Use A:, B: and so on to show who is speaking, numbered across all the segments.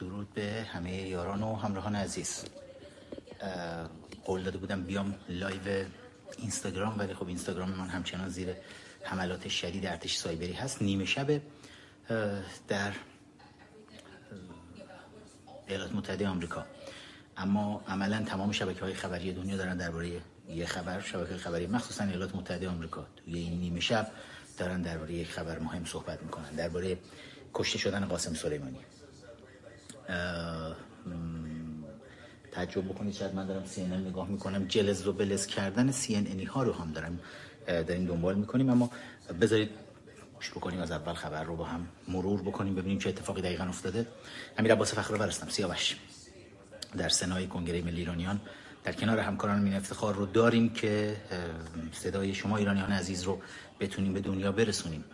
A: درود به همه یاران و همراهان عزیز. قول داده بودم بیام لایو اینستاگرام ولی خب اینستاگرام من همچنان زیر حملات شدید ارتش سایبری هست. نیمه شب در ایالات متحده آمریکا. اما عملا تمام شبکه های خبری دنیا دارن درباره یه خبر شبکه خبری مخصوصا ایالات متحده آمریکا. توی این نیمه شب دارن درباره یک خبر مهم صحبت می‌کنن درباره کشته شدن قاسم سلیمانی. تعجب بکنید شاید من دارم سی نگاه می‌کنم. جلز و بلز کردن سی ها رو هم دارم داریم دنبال می‌کنیم. اما بذارید گوش بکنیم از اول خبر رو با هم مرور بکنیم ببینیم چه اتفاقی دقیقا افتاده. امیر عباس فخر هستم سیاوش. در سنای کنگره ملی ایرانیان در کنار همکاران این افتخار رو داریم که صدای شما ایرانیان عزیز رو بتونیم به دنیا برسونیم.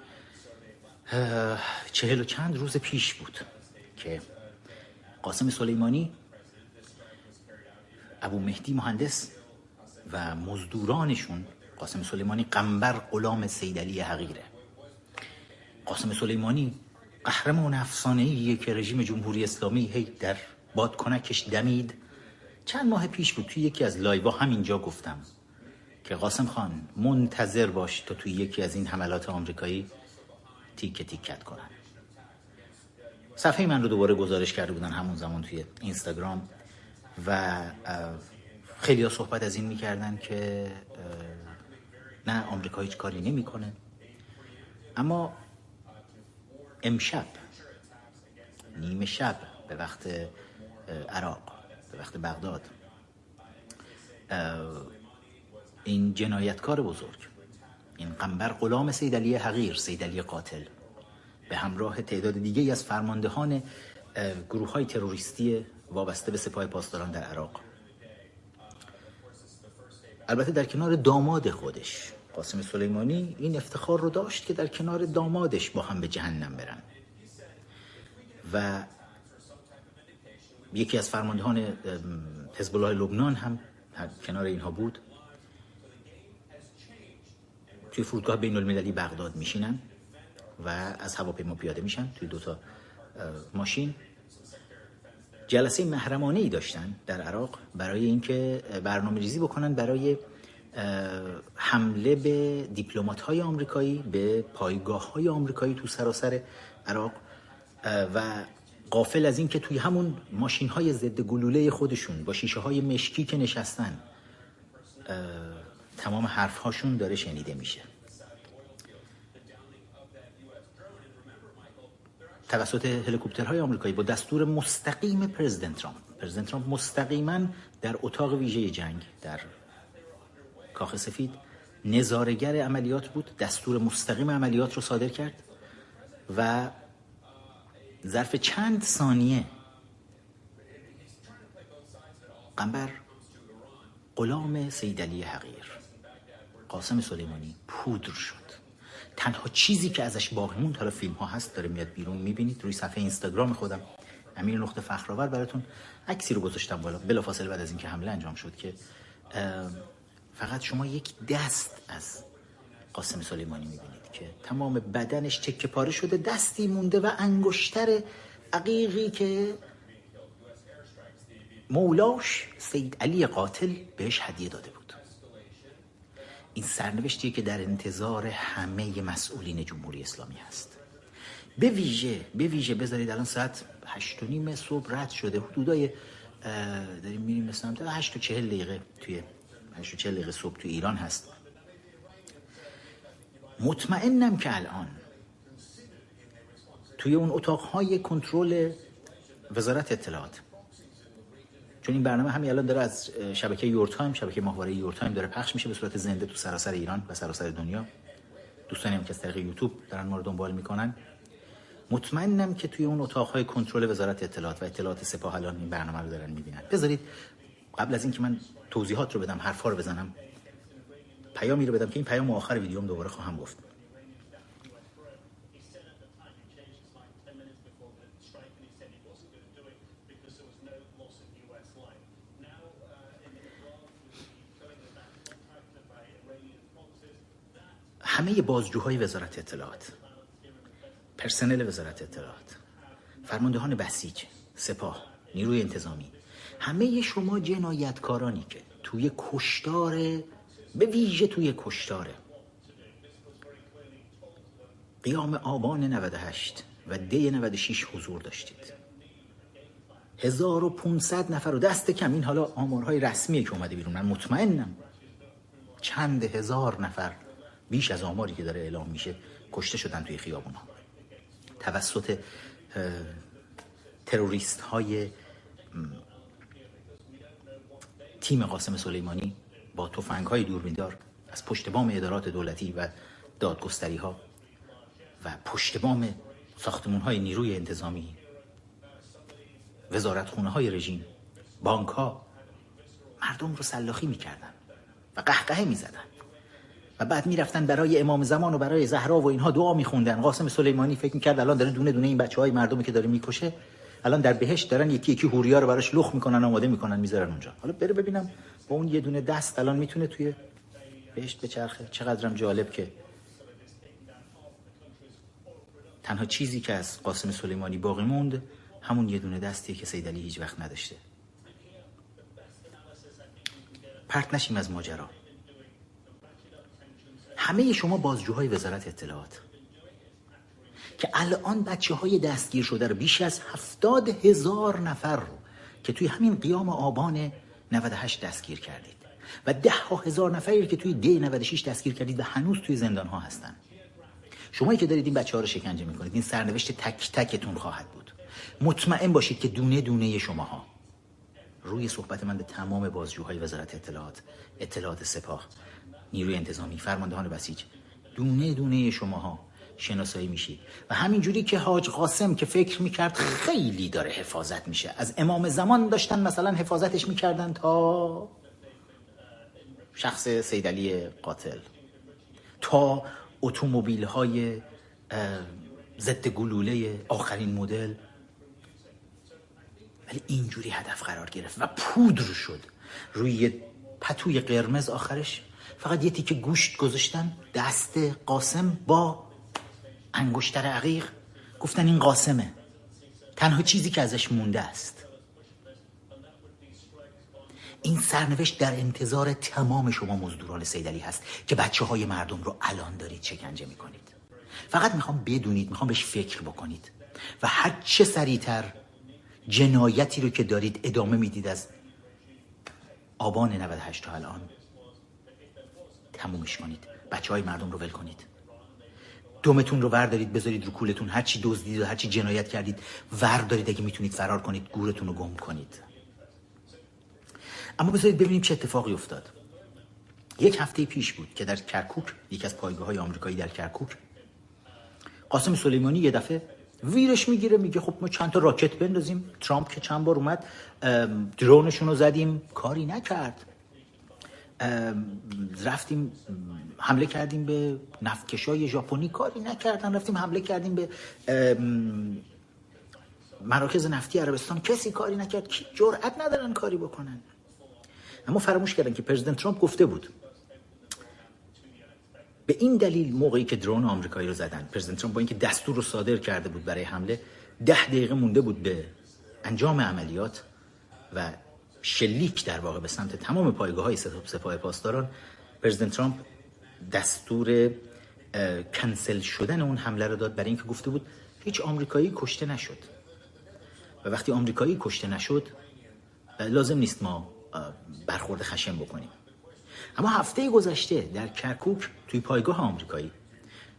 A: چهل و چند روز پیش بود که قاسم سلیمانی ابو مهدی مهندس و مزدورانشون قاسم سلیمانی قنبر غلام سیدلی حقیره. قاسم سلیمانی قهرمان ایه که رژیم جمهوری اسلامی هی در بادکنکش دمید. چند ماه پیش بود توی یکی از لایوا همینجا گفتم که قاسم خان منتظر باش تا توی یکی از این حملات آمریکایی تیک تیکت کنن. صفحه من رو دوباره گزارش کرده بودن همون زمان توی اینستاگرام و خیلی ها صحبت از این می‌کردن که نه آمریکا هیچ کاری نمی‌کنه. اما امشب نیمه شب به وقت عراق به وقت بغداد این جنایتکار بزرگ این قنبر غلام سیدلی حقیر سیدلی قاتل به همراه تعداد دیگه از فرماندهان گروه های تروریستی وابسته به سپاه پاسداران در عراق. البته در کنار داماد خودش قاسم سلیمانی این افتخار رو داشت که در کنار دامادش با هم به جهنم برن. و یکی از فرماندهان حزب الله لبنان هم کنار اینها بود. توی فرودگاه بین المللی بغداد میشینن. و از هواپیما پیاده میشن توی دوتا ماشین. جلسه محرمانه ای داشتن در عراق برای اینکه برنامه ریزی بکنن برای حمله به دیپلمات های آمریکایی به پایگاه های آمریکایی تو سراسر عراق و قافل از اینکه توی همون ماشین های ضد گلوله خودشون با شیشه های مشکی که نشستن تمام حرف هاشون داره شنیده میشه. توسط هلیکوپترهای آمریکایی با دستور مستقیم پرزیدنت ترامپ. پرزیدنت ترامپ مستقیما در اتاق ویژه جنگ در کاخ سفید نظارگر عملیات بود دستور مستقیم عملیات رو صادر کرد و ظرف چند ثانیه قنبر غلام سیدلی حقیر قاسم سلیمانی پودر شد. تنها چیزی که ازش باقی موند حالا فیلم ها هست داره میاد بیرون. می‌بینید روی صفحه اینستاگرام خودم امیر نقطه فخرآور براتون عکسی رو گذاشتم بالا. بلافاصله بعد از اینکه حمله انجام شد که فقط شما یک دست از قاسم سلیمانی می‌بینید که تمام بدنش چکه پاره شده دستی مونده و انگشتر عقیقی که مولاش سید علی قاتل بهش هدیه داده این سرنوشتیه که در انتظار همه مسئولین جمهوری اسلامی هست. به ویژه به ویژه بذارید الان ساعت هشت و نیم صبح رد شده. حدودای داریم میریم مثلا تا هشت و چهل دقیقه توی هشت و چهل دقیقه صبح توی ایران هست. مطمئنم که الان توی اون اتاقهای کنترل وزارت اطلاعات چون این برنامه همین الان داره از شبکه یور تایم شبکه ماهواره یور تایم داره پخش میشه به صورت زنده تو سراسر ایران و سراسر دنیا. دوستانی هم که از طریق یوتیوب دارن ما رو دنبال می‌کنن. مطمئنم که توی اون اتاقهای کنترل وزارت اطلاعات و اطلاعات سپاه الان این برنامه رو دارن می‌بینن. بذارید قبل از اینکه من توضیحات رو بدم حرفا رو بزنم پیامی رو بدم که این پیام آخر ویدیوم دوباره خواهم گفت. همه بازجوهای وزارت اطلاعات. پرسنل وزارت اطلاعات. فرماندهان بسیج سپاه نیروی انتظامی. همه شما جنایتکارانی که توی کشتار به ویژه توی کشتار. قیام آبان 98 و دی 96 حضور داشتید. 1500 نفر و دست کم. این حالا آمارهای رسمیه که اومده بیرون. من مطمئنم چند هزار نفر بیش از آماری که داره اعلام میشه کشته شدن توی خیابون ها توسط تروریست های تیم قاسم سلیمانی با توفنگ های دوربیندار از پشت بام ادارات دولتی و دادگستری ها و پشت بام ساختمون های نیروی انتظامی وزارت خونه های رژیم بانک ها مردم رو سلاخی می‌کردن و قهقهه می‌زدن. و بعد می‌رفتن برای امام زمان و برای زهرا و اینها دعا میخوندن. قاسم سلیمانی فکر می‌کرد الان داره دونه دونه این بچه های مردمی که داره می‌کشه الان در بهشت دارن یکی یکی هوریا رو براش لخ می‌کنن آماده می‌کنن می‌ذارن اونجا. حالا بره ببینم با اون یه دونه دست الان می‌تونه توی بهشت بچرخه. چقدرم جالب که تنها چیزی که از قاسم سلیمانی باقی موند همون یه دونه دستیه که سیدلی هیچ وقت نداشته. پرت نشیم از ماجرا. همه شما بازجوهای وزارت اطلاعات. که الان بچه های دستگیر شده رو بیش از هفتاد هزار نفر رو که توی همین قیام آبان 98 دستگیر کردید. و ده ها هزار نفری که توی دی 96 دستگیر کردید و هنوز توی زندان ها هستن. شمایی که دارید این بچه ها رو شکنجه می‌کنید این سرنوشت تک تکتون خواهد بود. مطمئن باشید که دونه دونه شماها. روی صحبت من به تمام بازجوهای وزارت اطلاعات اطلاعات سپاه نیروی انتظامی. فرماندهان بسیج. دونه دونه شماها شناسایی میشید و همینجوری که حاج قاسم که فکر می‌کرد خیلی داره حفاظت میشه. از امام زمان داشتن مثلا حفاظتش می‌کردن تا شخص سیدلی قاتل. تا اتومبیل های ضد گلوله آخرین مدل. ولی اینجوری هدف قرار گرفت و پودر شد. روی پتوی قرمز آخرش فقط یه تیکه گوشت گذاشتن. دست قاسم با انگشتر عقیق. گفتن این قاسمه. تنها چیزی که ازش مونده است. این سرنوشت در انتظار تمام شما مزدوران سیدلی هست که بچه های مردم رو الان دارید شکنجه می‌کنید. فقط می‌خوام بدونید می‌خوام بهش فکر بکنید. و هر چه سریعتر جنایتی رو که دارید ادامه می‌دید از آبان 98 تا الان تمومش کنید. بچه های مردم رو ول کنید. دومتون رو وردارید بذارید رو کولتون. هرچی دزدید و هرچی جنایت کردید وردارید. اگه می‌تونید فرار کنید گورتون رو گم کنید. اما بذارید ببینیم چه اتفاقی افتاد. یک هفته پیش بود که در کرکوک یکی از پایگاه های آمریکایی در کرکوک قاسم سلیمانی یه دفعه ویرش می‌گیره میگه خب ما چند تا راکت بندازیم. ترامپ که چند بار اومد درونشون رو زدیم. کاری نکرد. رفتیم حمله کردیم به نفتکشای ژاپنی. کاری نکردن رفتیم حمله کردیم به مراکز نفتی عربستان. کسی کاری نکرد. کی جرأت ندارن کاری بکنن. اما فراموش کردن که پرزیدنت ترامپ گفته بود. به این دلیل موقعی که درون آمریکایی رو زدن پرزیدنت ترامپ با اینکه دستور رو صادر کرده بود برای حمله ده دقیقه مونده بود به انجام عملیات و شلیک در واقع به سمت تمام پایگاه های سپاه پاسداران پرزیدنت ترامپ دستور کنسل شدن اون حمله رو داد برای اینکه گفته بود هیچ آمریکایی کشته نشد. و وقتی آمریکایی کشته نشد لازم نیست ما برخورد خشم بکنیم. اما هفته گذشته در کرکوک توی پایگاه آمریکایی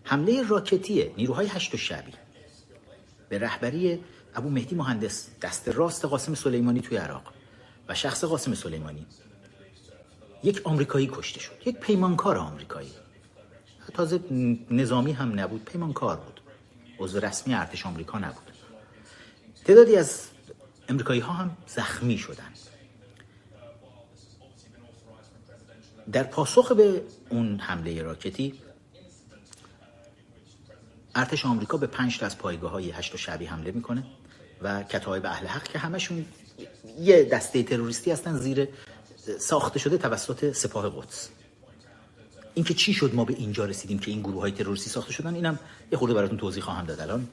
A: حمله راکتی نیروهای هشت و شبی به رهبری ابو مهدی مهندس دست راست قاسم سلیمانی توی عراق. و شخص قاسم سلیمانی. یک آمریکایی کشته شد. یک پیمانکار آمریکایی. تازه نظامی هم نبود پیمانکار بود. عضو رسمی ارتش آمریکا نبود. تعدادی از امریکایی ها هم زخمی شدند. در پاسخ به اون حمله راکتی ارتش آمریکا به پنج تا از پایگاه های هشت و شبی حمله می‌کنه و کتایب اهل حق که همشون یه دسته تروریستی هستن زیر ساخته شده توسط سپاه قدس. اینکه چی شد ما به اینجا رسیدیم که این گروه های تروریستی ساخته شدن؟ اینم یه خورده براتون توضیح خواهم داد الان.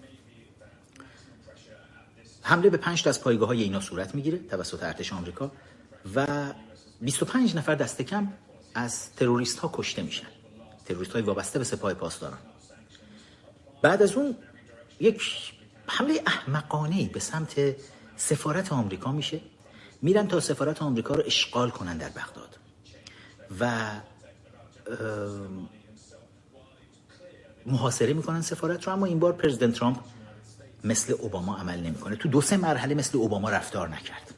A: حمله به پنج تا از پایگاه های اینا صورت می‌گیره توسط ارتش آمریکا و 25 نفر دست کم از تروریست ها کشته میشن. تروریست های وابسته به سپاه پاسداران. بعد از اون یک حمله احمقانه به سمت سفارت آمریکا میشه. میرن تا سفارت آمریکا رو اشغال کنن در بغداد. و محاصره می‌کنن سفارت رو اما این بار پرزیدنت ترامپ مثل اوباما عمل نمی‌کنه. تو دو سه مرحله مثل اوباما رفتار نکرد.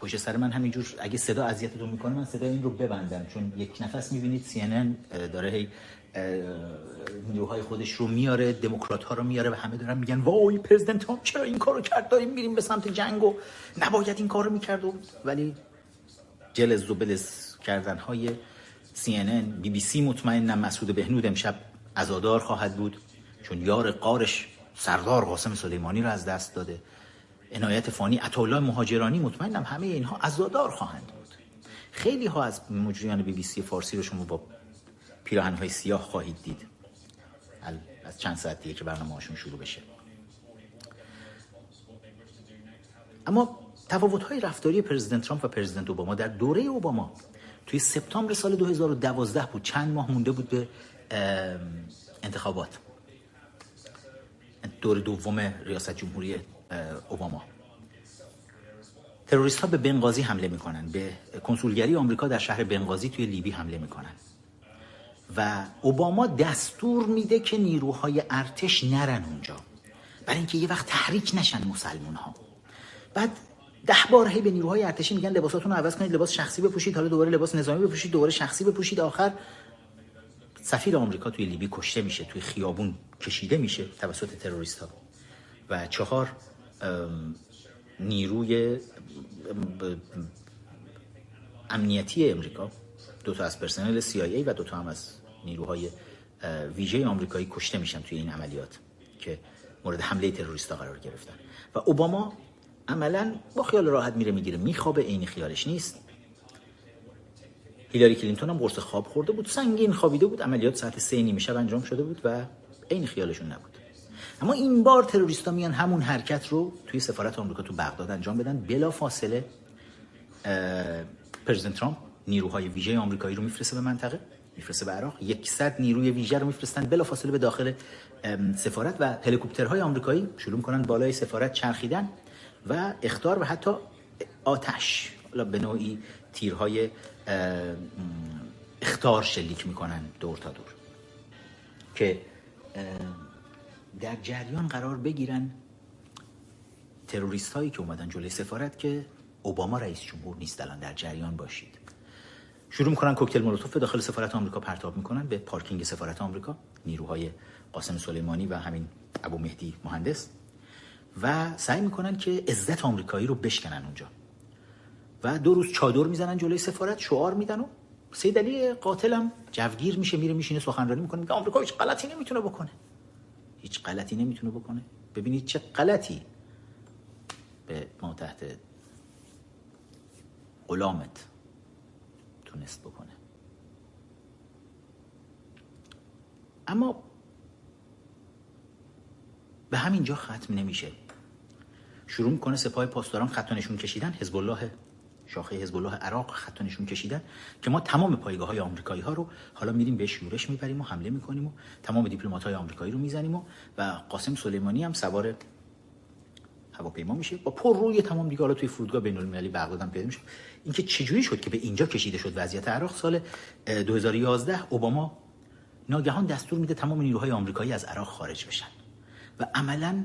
A: پشت سر من همینجور اگه صدا اذیتتون می‌کنه من صدا این رو ببندم. چون یک نفس می‌بینید CNN داره هی نیروهای خودش رو میاره دموکرات ها رو میاره و همه دارن میگن وای پرزیدنت ترامپ چرا این کارو کرد؟ داریم میریم به سمت جنگ و نباید این کارو می‌کرد ولی جلز و بلز کردن های CNN بی بی سی مطمئنم مسعود بهنود امشب ازادار خواهد بود چون یار قارش سردار قاسم سلیمانی رو از دست داده. عنایت فانی عطاالله مهاجرانی مطمئنم همه اینها عزادار خواهند بود. خیلی ها از مجریان بی بی سی فارسی رو شما با پیراهن های سیاه خواهید دید. از چند ساعت دیگه که برنامه هاشون شروع بشه. اما تفاوت های رفتاری پرزیدنت ترامپ و پرزیدنت اوباما در دوره اوباما توی سپتامبر سال 2012 بود. چند ماه مونده بود به انتخابات. دور دوم ریاست جمهوری اوباما. تروریست ها به بنغازی حمله می‌کنن. به کنسولگری آمریکا در شهر بنغازی توی لیبی حمله می‌کنن. و اوباما دستور میده که نیروهای ارتش نرن اونجا. برای اینکه یه وقت تحریک نشن مسلمون ها بعد ده بار هی به نیروهای ارتشی میگن لباساتون رو عوض کنید لباس شخصی بپوشید حالا دوباره لباس نظامی بپوشید دوباره شخصی بپوشید. آخر سفیر آمریکا توی لیبی کشته میشه توی خیابون کشیده میشه توسط تروریست ها و چهار نیروی امنیتی امریکا دو تا از پرسنل CIA و دو تا هم از نیروهای ویژه آمریکایی کشته میشن توی این عملیات که مورد حمله تروریستا قرار گرفتن. و اوباما عملا با خیال راحت میره می‌گیره. میخوابه عین خیالش نیست. هیلاری کلینتون هم قرص خواب خورده بود. سنگین خوابیده بود. عملیات ساعت سه نیمه شب انجام شده بود و عین خیالشون نبود. اما این بار تروریستا میان همون حرکت رو توی سفارت آمریکا تو بغداد انجام بدن. بلا فاصله پرزیدنت ترامپ نیروهای ویژه آمریکایی رو میفرسته به منطقه میفرسته به عراق. 100 نیروی ویژه رو میفرستن بلا فاصله به داخل سفارت و هلیکوپترهای آمریکایی. شروع کنن بالای سفارت چرخیدن و اختار و حتی آتش به نوعی تیرهای اختار شلیک می‌کنن دور تا دور. که در جریان قرار بگیرن تروریست هایی که اومدن جلوی سفارت که اوباما رئیس جمهور نیست الان در جریان باشید. شروع می‌کنن کوکتل مولوتوف داخل سفارت آمریکا پرتاب می‌کنن به پارکینگ سفارت آمریکا نیروهای قاسم سلیمانی و همین ابو مهدی مهندس. و سعی می‌کنن که عزت آمریکایی رو بشکنن اونجا. و دو روز چادر می‌زنن جلوی سفارت شعار میدن و سید علی قاتلم جوگیر میشه میره میشینه سخنرانی می‌کنه میگه آمریکا هیچ غلطی نمی‌تونه بکنه. هیچ غلطی نمی‌تونه بکنه. ببینید چه غلطی به ما تحت غلامت تونست بکنه. اما به همین جا ختم نمیشه. شروع می‌کنه سپاه پاسداران خط نشون کشیدن. حزب الله شاخه حزب الله عراق خط نشون کشیدن که ما تمام پایگاه های آمریکایی ها رو حالا میریم بهش یورش می‌بریم و حمله می‌کنیم و تمام دیپلمات های آمریکایی رو می‌زنیم و, و قاسم سلیمانی هم سوار هواپیما میشه. با پر روی تمام دیگه حالا توی فرودگاه بین المللی بغداد هم پیدا میشه. اینکه چجوری شد که به اینجا کشیده شد وضعیت عراق؟ سال 2011 اوباما ناگهان دستور میده تمام نیروهای آمریکایی از عراق خارج بشن. و عملا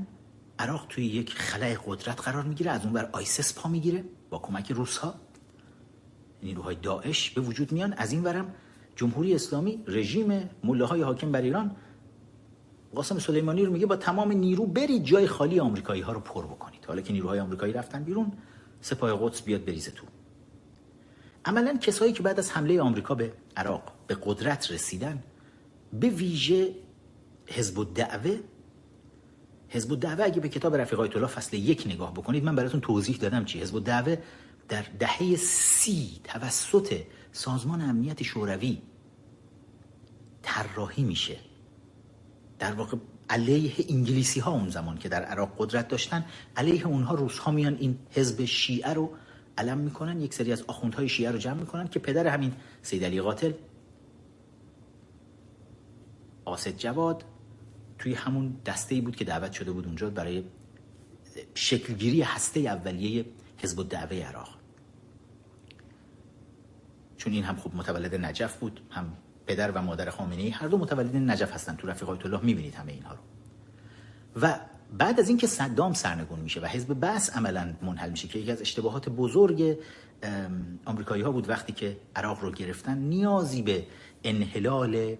A: عراق توی یک خلای قدرت قرار می‌گیره از اون بر آیسس پا می‌گیره با کمک روس ها نیروهای داعش به وجود میان. از این ورم جمهوری اسلامی رژیم مله های حاکم بر ایران قاسم سلیمانی رو میگه با تمام نیرو برید جای خالی آمریکایی ها رو پر بکنید. حالا که نیروهای آمریکایی رفتن بیرون سپاه قدس بیاد بریزه تو. عملا کسایی که بعد از حمله آمریکا به عراق به قدرت رسیدن به ویژه حزب الدعوه حزب الدعوه اگه به کتاب رفیق آیت الله فصل یک نگاه بکنید من براتون توضیح دادم چی. حزب الدعوه در دهه سی توسط سازمان امنیت شوروی طراحی میشه. در واقع علیه انگلیسی ها اون زمان که در عراق قدرت داشتن علیه اونها روس ها میان این حزب شیعه رو علم می‌کنن یک سری از آخوندهای شیعه رو جمع می‌کنن که پدر همین سید علی قاتل آسد جواد توی همون دسته بود که دعوت شده بود اونجا برای شکلگیری هسته اولیه حزب الدعوه عراق. چون این هم خوب متولد نجف بود هم پدر و مادر خامنه ای هر دو متولد نجف هستن تو رفیق آیت الله می‌بینید همه اینها رو. و بعد از اینکه صدام سرنگون میشه و حزب بس عملا منحل میشه که یکی از اشتباهات بزرگ آمریکایی ها بود وقتی که عراق رو گرفتن نیازی به انحلال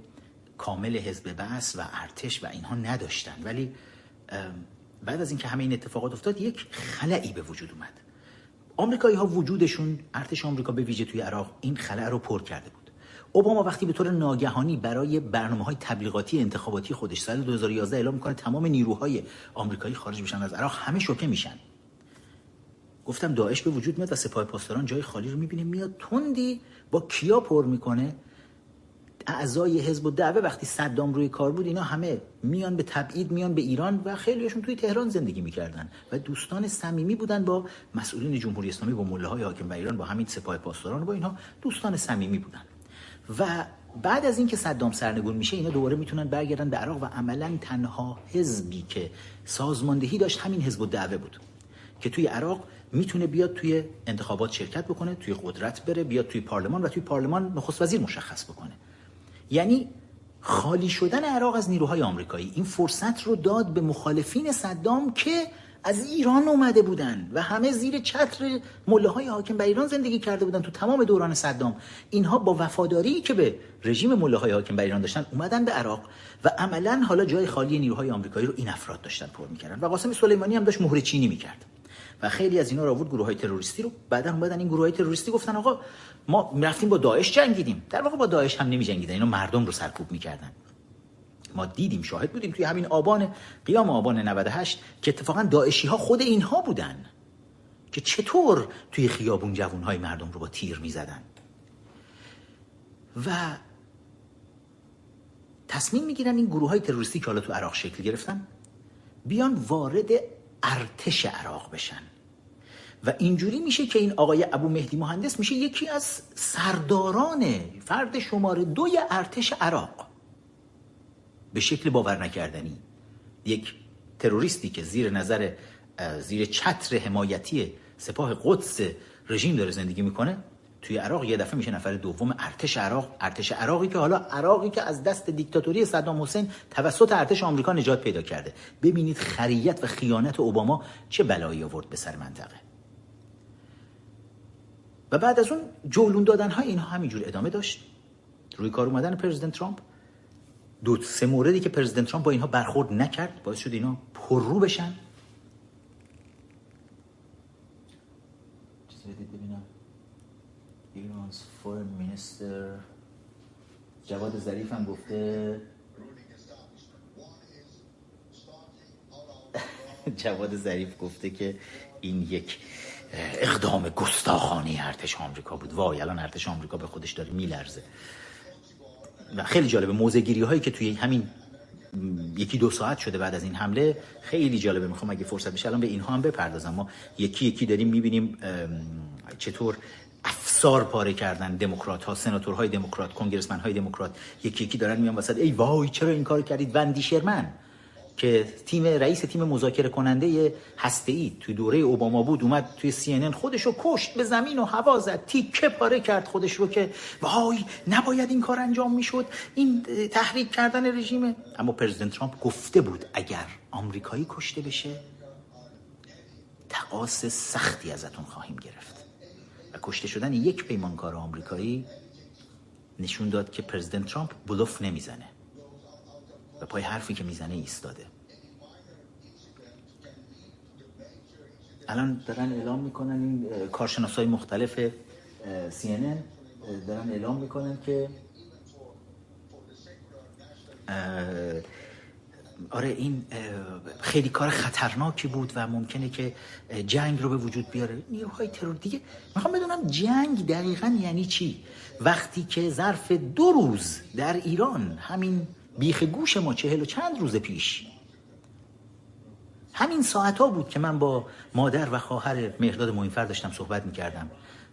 A: کامل حزب بس و ارتش و اینها نداشتن. ولی بعد از اینکه همه این اتفاقات افتاد یک خلایی به وجود اومد. آمریکایی ها وجودشون ارتش آمریکا به ویژه توی عراق این خلأ رو پر کرده بود. اوباما وقتی به طور ناگهانی برای برنامه های تبلیغاتی انتخاباتی خودش سال 2011 اعلام می‌کنه تمام نیروهای آمریکایی خارج بشن از عراق همه شوکه میشن. گفتم داعش به وجود میاد و سپاه پاسداران جای خالی رو می‌بینه میاد تندی با کیا پر می‌کنه؟ اعضای حزب و دعوه وقتی صدام روی کار بود اینا همه میان به تبعید میان به ایران و خیلیشون توی تهران زندگی می‌کردن و دوستان صمیمی بودن با مسئولین جمهوری اسلامی با مله های حاکم بر ایران با همین سپاه پاسداران با اینها دوستان صمیمی بودن. و بعد از اینکه صدام سرنگون میشه اینا دوباره می‌تونن برگردن به عراق و عملا تنها حزبی که سازماندهی داشت همین حزب الدعوه بود که توی عراق می‌تونه بیاد توی انتخابات شرکت بکنه توی قدرت بره بیاد توی پارلمان و توی پارلمان نخست وزیر مشخص بکنه. یعنی خالی شدن عراق از نیروهای آمریکایی این فرصت رو داد به مخالفین صدام که از ایران اومده بودن و همه زیر چتر مله های حاکم بر ایران زندگی کرده بودن تو تمام دوران صدام. اینها با وفاداری که به رژیم مله های حاکم بر ایران داشتن اومدن به عراق و عملا حالا جای خالی نیروهای آمریکایی رو این افراد داشتن پر می‌کردن. و قاسم سلیمانی هم داشت مهره چینی می‌کرد. و خیلی از اینا رو آورد گروه های تروریستی رو. بعدا اومدن این گروه های تروریستی گفتن آقا ما رفتیم با داعش جنگیدیم. در واقع با داعش هم نمی جنگیدن اینا مردم رو سرکوب می‌کردن. ما دیدیم شاهد بودیم توی همین آبان قیام آبان 98 که اتفاقا داعشی ها خود اینها بودن که چطور توی خیابون جوون های مردم رو با تیر می‌زدن. و تصمیم می‌گیرن این گروه های تروریستی که حالا تو عراق شکل گرفتن بیان وارد ارتش عراق بشن. و اینجوری میشه که این آقای ابو مهدی مهندس میشه یکی از سرداران فرد شماره دوی ارتش عراق. به شکل باور نکردنی. یک تروریستی که زیر نظر زیر چتر حمایتی سپاه قدس رژیم داره زندگی می‌کنه توی عراق یه دفعه میشه نفر دوم ارتش عراق. ارتش عراقی که حالا عراقی که از دست دیکتاتوری صدام حسین توسط ارتش آمریکا نجات پیدا کرده. ببینید خریت و خیانت اوباما چه بلایی آورد به سر منطقه. و بعد از اون جولون دادن های اینها همینجور ادامه داشت. روی کار اومدن پرزیدنت ترامپ. دو سه موردی که پرزیدنت ترامپ با اینها برخورد نکرد باعث شد اینا پررو بشن. جواد ظریف هم گفته. جواد ظریف گفته که این یک اقدام گستاخانه ارتش آمریکا بود. وای الان ارتش آمریکا به خودش داره میلرزه. و خیلی جالبه موزه گیری هایی که توی همین یکی دو ساعت شده بعد از این حمله خیلی جالبه. می‌خوام اگه فرصت بشه الان به اینها هم بپردازم. ما یکی یکی داریم می‌بینیم چطور افسار پاره کردن دموکرات ها سناتورهای دموکرات کنگرسمن های دموکرات. یکی یکی دارن میان وسط ای وای چرا این کار کردید؟ وندی شرمن که تیم رئیس تیم مذاکره کننده هسته ای توی دوره اوباما بود اومد توی سی ان خودش رو کشت به زمین و هوا زد تیکه پاره کرد خودش رو که وای نباید این کار انجام می‌شد این تحریک کردن رژیم. اما پرزیدنت ترامپ گفته بود اگر آمریکایی کشته بشه تقاس سختی ازتون خواهیم گرفت. و کشته شدن یک پیمانکار آمریکایی نشون داد که پرزیدنت ترامپ بلوف نمی‌زنه. و پای حرفی که می‌زنه ایستاده. الان دارن اعلام می‌کنن این کارشناس های مختلف CNN دارن اعلام می‌کنن که آره این خیلی کار خطرناکی بود و ممکنه که جنگ رو به وجود بیاره. نیروهای ترور دیگه. می‌خوام بدونم جنگ دقیقا یعنی چی؟ وقتی که ظرف دو روز در ایران همین بیخ گوش ما چهل و چند روز پیش. همین ساعت ها بود که من با مادر و خواهر مهرداد موینفر داشتم صحبت می‌کردم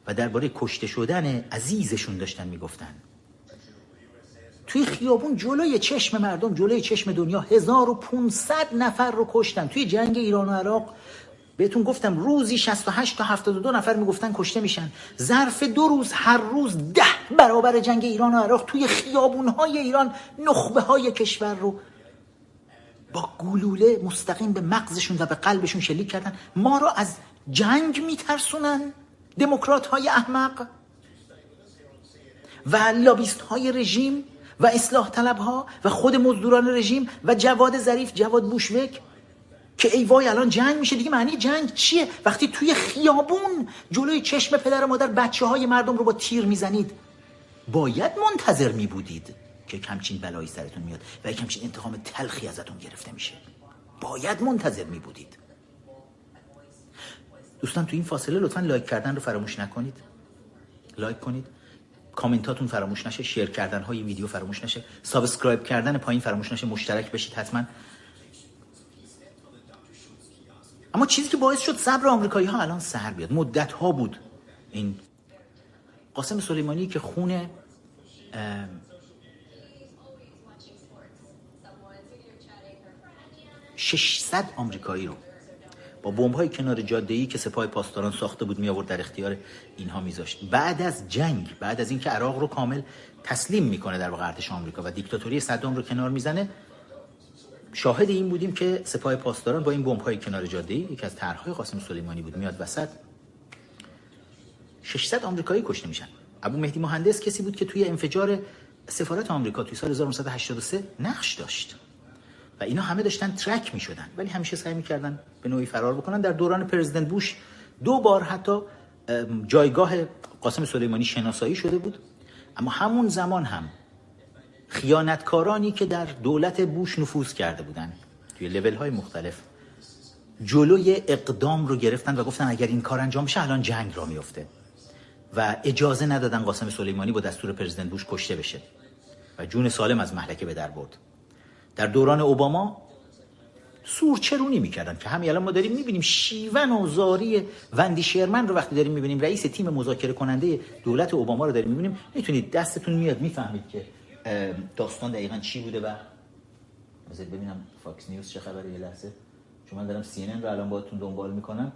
A: و درباره کشته شدن عزیزشون داشتن می‌گفتن. توی خیابون جلوی چشم مردم جلوی چشم دنیا 1500 نفر رو کشتن. توی جنگ ایران و عراق بهتون گفتم روزی 68 تا 72 نفر می‌گفتن کشته میشن. ظرف دو روز هر روز ده برابر جنگ ایران و عراق توی خیابونهای ایران نخبه های کشور رو با گلوله مستقیم به مغزشون و به قلبشون شلیک کردن. ما رو از جنگ میترسونن دموکرات های احمق و لابیست های رژیم و اصلاح طلب ها و خود مزدوران رژیم و جواد ظریف جواد بوشوک. که ای وای الان جنگ میشه دیگه معنی جنگ چیه؟ وقتی توی خیابون جلوی چشم پدر و مادر بچه های مردم رو با تیر می‌زنید باید منتظر میبودید که که همچین بلایی سرتون میاد و که همچین انتقام تلخی ازتون گرفته میشه. باید منتظر میبودید. دوستان تو این فاصله لطفا لایک کردن رو فراموش نکنید. لایک کنید. کامنتاتون فراموش نشه share کردن های ویدیو فراموش نشه. subscribe کردن پایین فراموش نشه. مشترک بشید حتما. اما چیزی که باعث شد صبر آمریکایی ها الان سر بیاد. مدت ها بود این. قاسم سلیمانی که خون 600 آمریکایی رو با بمب های کنار جاده ای که سپاه پاسداران ساخته بود می آورد در اختیار اینها میذاشت. بعد از جنگ بعد از اینکه عراق رو کامل تسلیم می‌کنه در واقع ارتش آمریکا و دیکتاتوری صدام رو کنار می‌زنه شاهد این بودیم که سپاه پاسداران با این بمب های کنار جاده ای یکی از طرحهای قاسم سلیمانی بود. میاد وسط. 600 آمریکایی کشته میشن. ابو مهدی مهندس کسی بود که توی انفجار سفارت آمریکا توی سال 1983 نقش داشت. و اینا همه داشتن ترک می شدن ولی همیشه سعی می‌کردن به نوعی فرار بکنن. در دوران پرزیدنت بوش دو بار حتی جایگاه قاسم سلیمانی شناسایی شده بود. اما همون زمان هم خیانتکارانی که در دولت بوش نفوذ کرده بودن. توی لیول های مختلف. جلوی اقدام رو گرفتن و گفتن اگر این کار انجام بشه الان جنگ را میفته و اجازه ندادن قاسم سلیمانی با دستور پرزیدنت بوش کشته بشه. و جون سالم از محلکه به در برد. در دوران اوباما سورچرونی می‌کردن که همین الان ما داریم می‌بینیم شیون و زاری وندی شرمن رو وقتی داریم می‌بینیم رئیس تیم مذاکره کننده دولت اوباما رو داریم می‌بینیم. می‌تونید دستتون میاد می‌فهمید که داستان دقیقا چی بوده و بذارید ببینم فاکس نیوز چه خبره یه لحظه. چون من دارم سی رو الان باهاتون دنبال می‌کنم.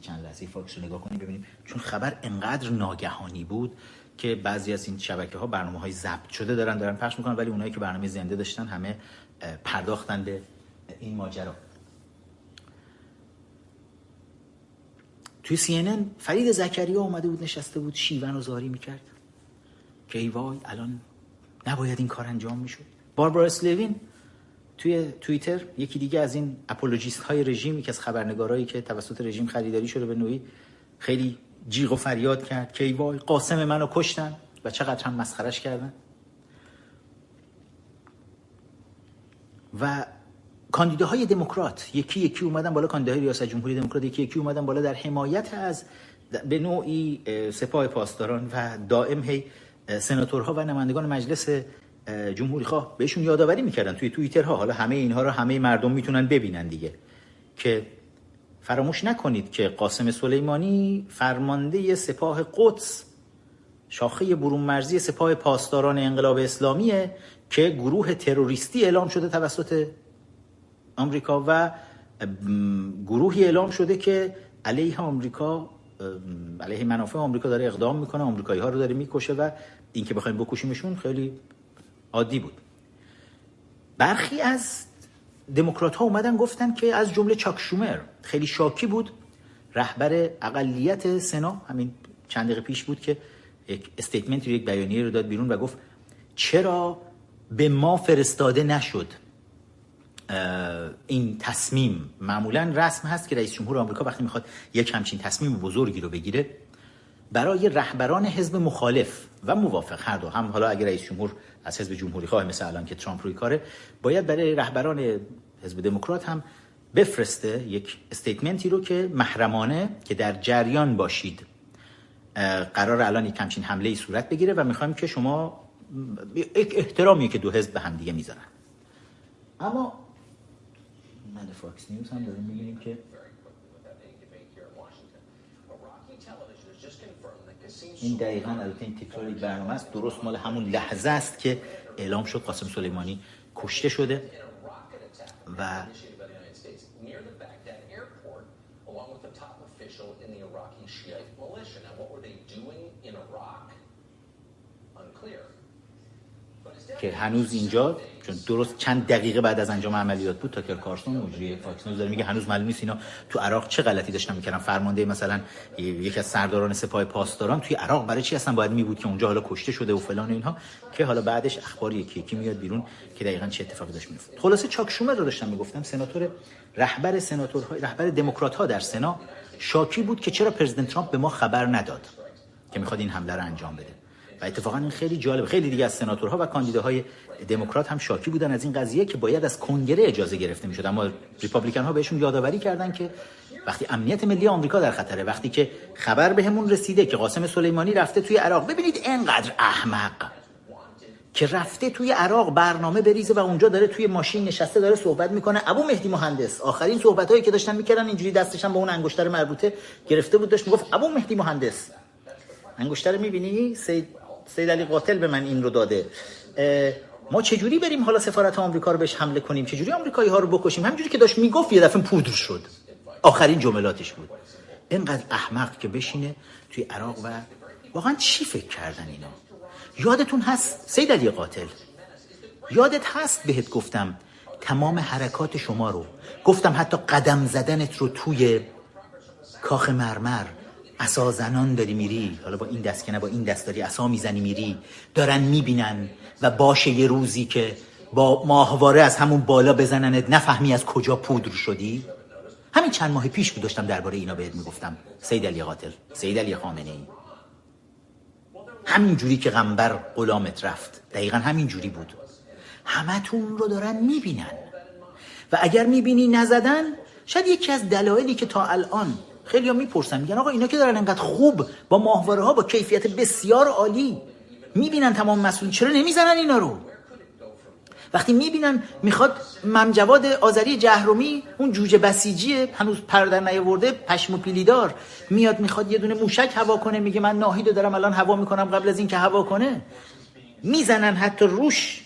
A: چند لحظه فاکس رو نگاه کنیم ببینیم. چون خبر انقدر ناگهانی بود که بعضی از این شبکه ها برنامه های ضبط شده دارن دارن پخش می‌کنن ولی اونایی که برنامه زنده داشتن همه پرداختن به این ماجرا. توی CNN فرید زکریا اومده بود نشسته بود شیون و زاری می‌کرد. که ای وای الان نباید این کار انجام می‌شد. باربارا اسلوین توی توییتر یکی دیگه از این apologist های رژیم که از خبرنگارایی که توسط رژیم خریداری شده به نوعی خیلی جیغ و فریاد کرد که ای وای قاسم منو کشتن و چقدر هم مسخرش کردن. و کاندیداهای دموکرات یکی یکی اومدن بالا کاندیداهای ریاست جمهوری دموکرات یکی یکی اومدن بالا در حمایت از به نوعی سپاه پاسداران و دائم هی سناتورها و نمایندگان مجلس جمهوری خواه بهشون یادآوری می‌کردن توی توییترها. حالا همه اینها رو همه مردم می‌تونن ببینن دیگه. که فراموش نکنید که قاسم سلیمانی فرمانده سپاه قدس شاخه برون مرزی سپاه پاسداران انقلاب اسلامیه که گروه تروریستی اعلام شده توسط آمریکا و گروهی اعلام شده که علیه آمریکا علیه منافع آمریکا داره اقدام می‌کنه آمریکایی ها رو داره می‌کشه و اینکه بخوایم بکشیمشون خیلی عادی بود. برخی از دموکرات ها اومدن گفتن که از جمله چاک شومر خیلی شاکی بود رهبر اقلیت سنا همین چند دقیقه پیش بود که یک استیتمنت یک بیانیه رو داد بیرون و گفت چرا به ما فرستاده نشد؟ این تصمیم معمولا رسم هست که رئیس جمهور آمریکا وقتی می‌خواد یک همچین تصمیم بزرگی رو بگیره برای رهبران حزب مخالف و موافق هر دو هم حالا اگر رئیس جمهور از حزب جمهوری خواه مثل الان که ترامپ روی کاره باید برای رهبران حزب دموکرات هم بفرسته یک استیتمنتی رو که محرمانه که در جریان باشید. قرار الان یک همچین حمله ای صورت بگیره و می‌خوایم که شما احترامی که دو حزب به هم دیگه می‌ذارن اما من فاکس نیوز هم داریم می‌بینیم که این دقیقا البته این تکرار برنامه است. درست مال همون لحظه است که اعلام شد قاسم سلیمانی کشته شده و که هنوز اینجا چون درست چند دقیقه بعد از انجام عملیات بود تاکر کارلسون مجری فاکس داره میگه هنوز معلوم نیست اینا تو عراق چه غلطی داشتن می‌کردن فرمانده مثلا یکی از سرداران سپاه پاسداران توی عراق برای چی اصلا باید می بود که اونجا حالا کشته شده و فلان اینها که حالا بعدش اخبار یکی یکی میاد بیرون که دقیقا چه اتفاقی داشت میفته خلاصه چاک شومر رو داشتم می‌گفتم سناتور رهبر سناتورهای رهبر دموکرات ها در سنا شاکی بود که چرا پرزیدنت ترامپ به ما خبر نداد که می‌خواد این حمله رو انجام بده. و اتفاقا این خیلی جالب خیلی دیگه از سناتورها و کاندیداهای دموکرات هم شاکی بودن از این قضیه که باید از کنگره اجازه گرفته می‌شد. اما ریپابلیکن ها بهشون یادآوری کردن که وقتی امنیت ملی آمریکا در خطره وقتی که خبر بهمون به رسیده که قاسم سلیمانی رفته توی عراق ببینید انقدر احمق که رفته توی عراق برنامه بریزه و اونجا داره توی ماشین نشسته داره صحبت می‌کنه. ابو مهدی مهندس آخرین صحبت هایی که داشتن می‌کردن اینجوری دستش هم با اون انگشتر مربوطه گرفته بود داشت می‌گفت ابو مهدی مهندس. انگشتر می‌بینی؟ سید سید علی قاتل به من این رو داده. ما چجوری بریم حالا سفارت آمریکا رو بهش حمله کنیم؟ چجوری آمریکایی ها رو بکشیم؟ همینجوری که داشت می‌گفت یه دفعه پودر شد. آخرین جملاتش بود. اینقدر احمق که بشینه توی عراق و واقعا چی فکر کردن اینا؟ یادتون هست سید علی قاتل؟ یادت هست بهت گفتم تمام حرکات شما رو؟ گفتم حتی قدم زدنت رو توی کاخ مرمر اسا زنان داری میری. حالا با این دست که نه با این دست داری اسا می‌زنی میری. دارن می‌بینن و باشه یه روزی که با ماهواره از همون بالا بزننت نفهمی از کجا پودر شدی. همین چند ماه پیش بود داشتم درباره اینا بهت می‌گفتم. سید علی قاتل سید علی خامنه ای همین جوری که غنبر غلامت رفت. دقیقا همین جوری بود. همتون رو دارن می‌بینن. و اگر می‌بینی نزدن شاید یکی از دلایلی که تا الان خیلی می‌پرسن میگن آقا اینا که دارن انقدر خوب با ماهواره ها با کیفیت بسیار عالی می‌بینن تمام مسئولین چرا نمی‌زنن اینا رو؟ وقتی می‌بینن می‌خواد ممجواد آذری جهرومی اون جوجه بسیجی هنوز پردر نیاورده پشم و پیلیدار میاد می‌خواد یه دونه موشک هوا کنه میگه من ناهید دارم الان هوا می‌کنم قبل از اینکه هوا کنه. می‌زنن حتی روش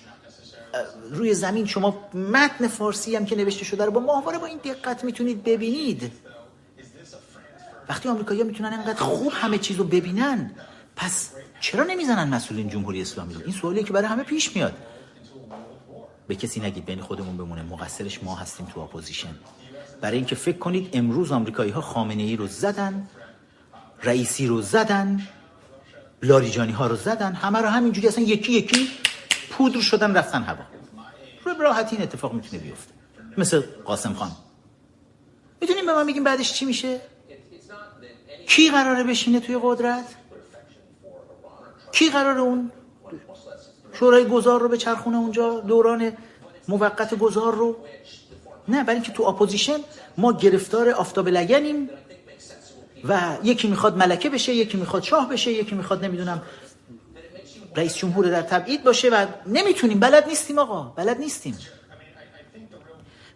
A: روی زمین. شما متن فارسی هم که نوشته شده رو با ماهواره با این دقت می‌تونید ببینید. وقتی آمریکایی‌ها می‌تونن انقدر خوب همه چیز رو ببینن پس چرا نمی‌زنن مسئولین جمهوری اسلامی رو؟ این سوالی که برای همه پیش میاد. به کسی نگید بین خودمون بمونه. مقصرش ما هستیم تو اپوزیشن. برای اینکه فکر کنید امروز آمریکایی ها خامنه ای رو زدن رئیسی رو زدن لاریجانی ها رو زدن همه رو همینجوری اصلا یکی یکی پودر شدن رفتن هوا. رو راحتی این اتفاق می‌تونه بیفته. مثل قاسم خان. می‌تونیم به من بگیم بعدش چی میشه؟ کی قراره بشینه توی قدرت؟ کی قراره اون شورای گذار رو بچرخونه اونجا دوران موقت گذار رو؟ نه برای اینکه تو اپوزیشن ما گرفتار آفتاب لگنیم و یکی می‌خواد ملکه بشه یکی می‌خواد شاه بشه یکی می‌خواد نمی‌دونم رئیس جمهور در تبعید باشه و نمی‌تونیم. بلد نیستیم آقا بلد نیستیم.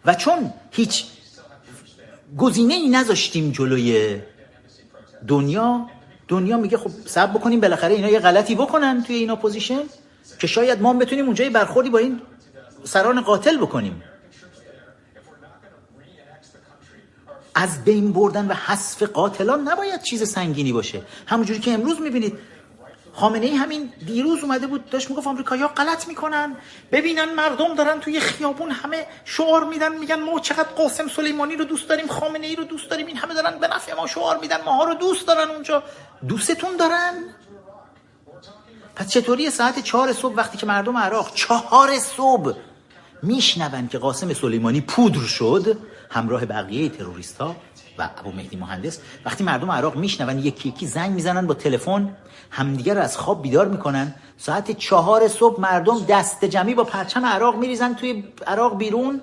A: و چون هیچ گزینه ای نذاشتیم جلوی دنیا دنیا میگه خب صبر بکنیم بالاخره اینا یه غلطی بکنن توی این اپوزیشن که شاید ما بتونیم اونجا برخوردی با این سران قاتل بکنیم. از بین بردن و حذف قاتلان نباید چیز سنگینی باشه. همونجوری که امروز می‌بینید خامنه ای همین دیروز اومده بود داشت می‌گفت آمریکایی‌ها غلط می‌کنن. ببینن مردم دارن توی خیابون همه شعار میدن میگن ما چقدر قاسم سلیمانی رو دوست داریم خامنه ای رو دوست داریم این همه دارن به نفع ما شعار میدن ماها رو دوست دارن اونجا. دوستتون دارن؟ پس چطوری ساعت چهار صبح وقتی که مردم عراق چهار صبح میشنون که قاسم سلیمانی پودر شد همراه بقیه تروریست و ابو مهدی مهندس وقتی مردم عراق میشنون یکی یکی زنگ می‌زنن با تلفن همدیگه رو از خواب بیدار می‌کنن. ساعت چهار صبح مردم دست جمعی با پرچم عراق میریزن توی عراق بیرون.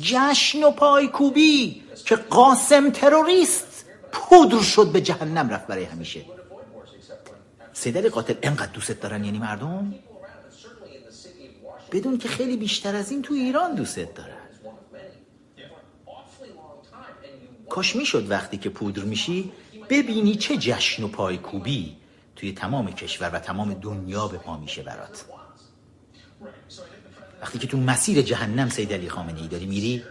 A: جشن و پایکوبی که قاسم تروریست پودر شد به جهنم رفت برای همیشه. سیدل قاتل انقدر دوست دارن یعنی مردم؟ بدون که خیلی بیشتر از این تو ایران دوست دارن. کاش می‌شد وقتی که پودر میشی ببینی چه جشن و پایکوبی. توی تمام کشور و تمام دنیا به پا میشه برات. وقتی که تو مسیر جهنم سید علی خامنه ای داری میری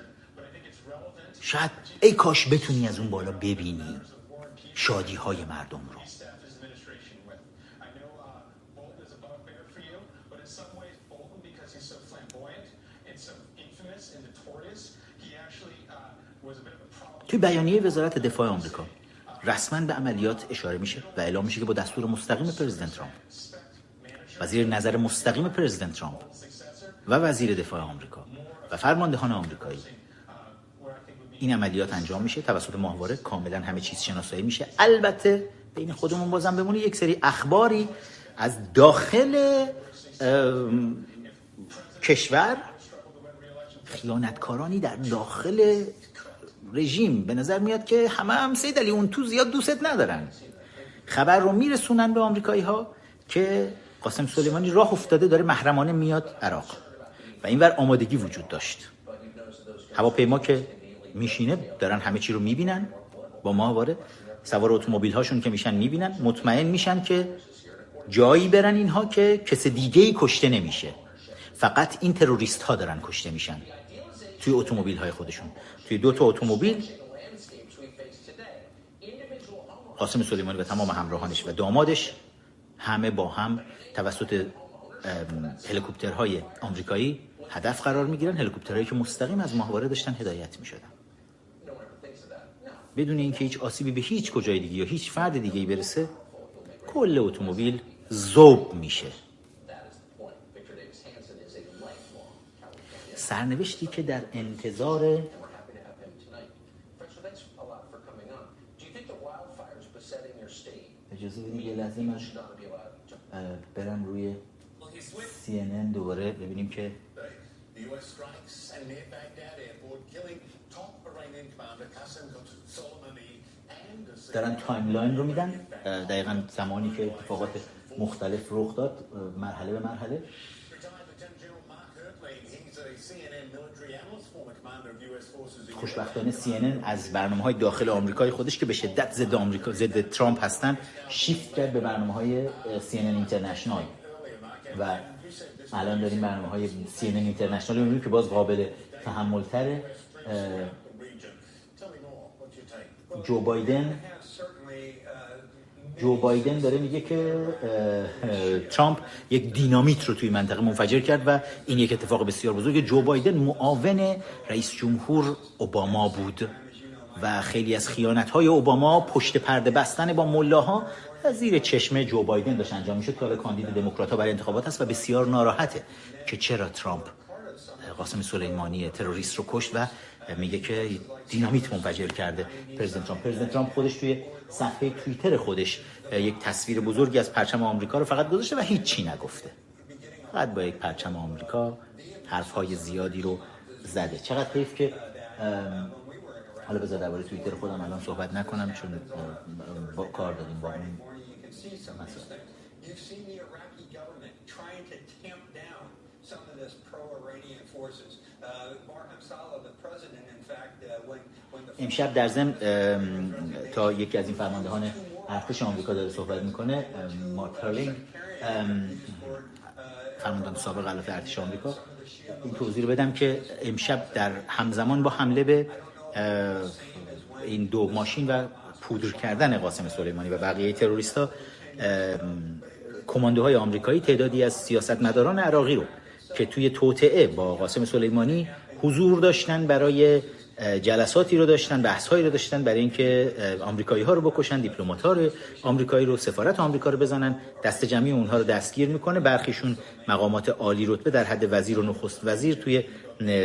A: شاید ای کاش بتونی از اون بالا ببینی شادی های مردم رو. توی بیانیه وزارت دفاع آمریکا رسما به عملیات اشاره میشه و اعلام میشه که با دستور مستقیم پرزیدنت ترامپ وزیر نظر مستقیم پرزیدنت ترامپ و وزیر دفاع آمریکا و فرماندهان آمریکایی. این عملیات انجام میشه توسط ماهواره کاملا همه چیز شناسایی میشه. البته بین خودمون بازم بمونه یک سری اخباری از داخل کشور خیانتکارانی در داخل رژیم به نظر میاد که همه هم سید علی اون تو زیاد دوست ندارن. خبر رو میرسونن به آمریکایی ها که قاسم سلیمانی راه افتاده داره محرمانه میاد عراق. و اینور آمادگی وجود داشت. هواپیما که میشینه دارن همه چی رو می‌بینن. با ما وارد. سوار اتومبیل هاشون که میشن می‌بینن. مطمئن میشن که جایی برن اینها که کس دیگه ای کشته نمیشه. فقط این تروریست ها دارن کشته میشن. توی اتومبیل های خودشون. توی دو تا اتومبیل. قاسم سلیمانی و تمام همراهانش و دامادش همه با هم توسط هلیکوپترهای آمریکایی هدف قرار می‌گیرن. هلیکوپترهایی که مستقیم از ماهواره داشتن هدایت می‌شدن. بدون اینکه هیچ آسیبی به هیچ کجای دیگه یا هیچ فرد دیگه برسه کل اتومبیل زوب میشه. سرنوشتی که در انتظار اجازه بدید یه لحظه من برم روی CNN دوباره ببینیم که دارن timeline رو میدن. دقیقا زمانی که اتفاقات مختلف رخ داد مرحله به مرحله. خوشبختانه CNN از برنامه های داخل آمریکای خودش که به شدت ضد آمریکا ضد ترامپ هستن شیفت کرد به برنامه های CNN اینترنشنال و الان داریم برنامه های CNN اینترنشنال می‌بینیم که باز قابل تحمل تره جو بایدن جو بایدن داره میگه که ترامپ یک دینامیت رو توی منطقه منفجر کرد و این یک اتفاق بسیار بزرگ. جو بایدن معاون رئیس جمهور اوباما بود و خیلی از خیانت های اوباما پشت پرده بستن با ملاها زیر چشم جو بایدن داشت انجام میشه که کاندید دموکرات ها برای انتخابات هست و بسیار ناراحته که چرا ترامپ قاسم سلیمانی تروریست رو کشت و میگه که دینامیت منفجر کرده. پرزیدنت ترامپ پرزیدنت ترامپ خودش توی صفحه توییتر خودش یک تصویر بزرگی از پرچم آمریکا رو فقط گذاشته و هیچی نگفته. فقط با یک پرچم آمریکا حرف های زیادی رو زده. چقدر حیف که حالا بذار درباره توییتر خودم الان صحبت نکنم چون با کار داریم با این امشب در ضمن تا یکی از این فرماندهان ارتش آمریکا داره صحبت می‌کنه مارک هرلینگ فرماندهان سابق غلاف ارتش آمریکا این توضیح رو بدم که امشب در همزمان با حمله به این دو ماشین و پودر کردن قاسم سلیمانی و بقیه تروریستا کماندوهای آمریکایی تعدادی از سیاستمداران عراقی رو که توی توطعه با قاسم سلیمانی حضور داشتن برای جلساتی رو داشتن بحث هایی رو داشتن برای اینکه آمریکایی ها رو بکشن دیپلمات ها رو آمریکایی رو سفارت آمریکا رو بزنن. دست جمعی اونها رو دستگیر می‌کنه. برخیشون مقامات عالی رتبه در حد وزیر و نخست وزیر توی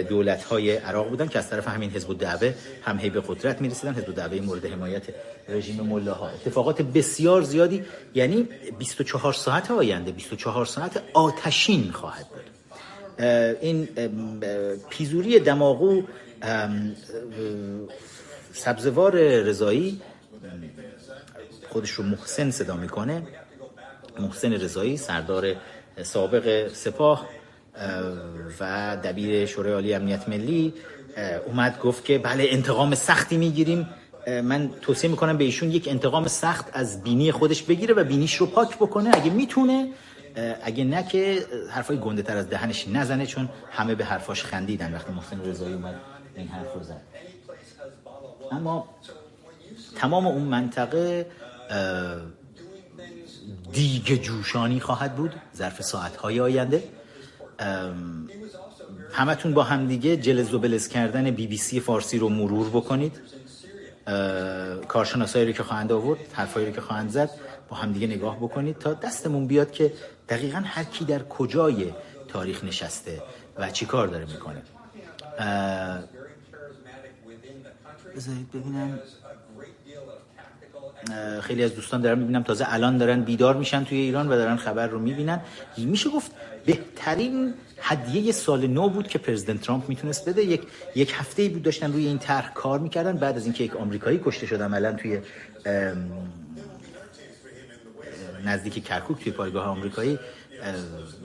A: دولت های عراق بودن که از طرف همین حزب الدعوه هم به قدرت می‌رسیدن. حزب الدعوه مورد حمایت رژیم ملاها. اتفاقات بسیار زیادی یعنی 24 ساعت آینده 24 ساعت آتشین خواهد بود. این پیزوری دماغو سبزوار رضایی خودش رو محسن صدا می‌کنه. محسن رضایی سردار سابق سپاه و دبیر شورای عالی امنیت ملی. اومد گفت که بله انتقام سختی می‌گیریم. من توصیه می‌کنم به ایشون یک انتقام سخت از بینی خودش بگیره و بینیش رو پاک بکنه. اگه می‌تونه اگه نه که حرفای گنده تر از دهنش نزنه چون همه به حرفاش خندیدن وقتی محسن رضایی اومد. این حرف رو زد. اما تمام اون منطقه دیگه جوشانی خواهد بود ظرف ساعتهای آینده. همتون با هم دیگه جلز و بلز کردن بی بی سی فارسی رو مرور بکنید. کارشناسایی رو که خواهند آورد حرفایی رو که خواهند زد با هم دیگه نگاه بکنید تا دستمون بیاد که دقیقا هر کی در کجای تاریخ نشسته و چی کار داره می‌کنه. بذارید ببینم. خیلی از دوستان دارن می‌بینم تازه الان دارن بیدار میشن توی ایران و دارن خبر رو می‌بینن. میشه گفت بهترین هدیه سال نو بود که پرزیدنت ترامپ می‌تونست بده. یک یک هفته ای بود داشتن روی این طرح کار می‌کردن. بعد از اینکه یک آمریکایی کشته شد عملا توی نزدیک کرکوک توی پایگاه آمریکایی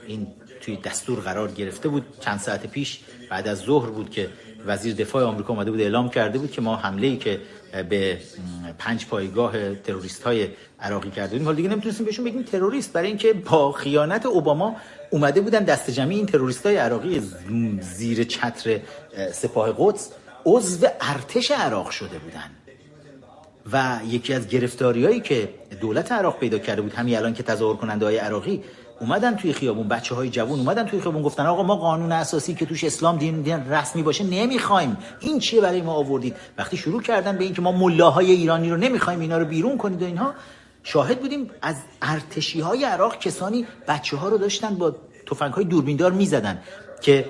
A: این توی دستور قرار گرفته بود. چند ساعت پیش بعد از ظهر بود که وزیر دفاع آمریکا اومده بود اعلام کرده بود که ما حمله ای که به پنج پایگاه تروریست های عراقی کرده بودیم. حالا دیگه نمی‌تونستیم بهشون بگیم تروریست برای اینکه با خیانت اوباما اومده بودن دست جمعی این تروریست های عراقی زیر چتر سپاه قدس عضو ارتش عراق شده بودن. و یکی از گرفتاری هایی که دولت عراق پیدا کرده بود همین الان که تظاهر کننده های عراقی اومدن توی خیابون بچه های جوون اومدن توی خیابون گفتن آقا ما قانون اساسی که توش اسلام دین, دین رسمی باشه نمی‌خوایم. این چیه برای ما آوردید؟ وقتی شروع کردن به اینکه ما ملاهای ایرانی رو نمی‌خوایم اینا رو بیرون کنید و اینها شاهد بودیم از ارتشی های عراق کسانی بچه ها رو داشتن با تفنگ های دوربیندار می‌زدن که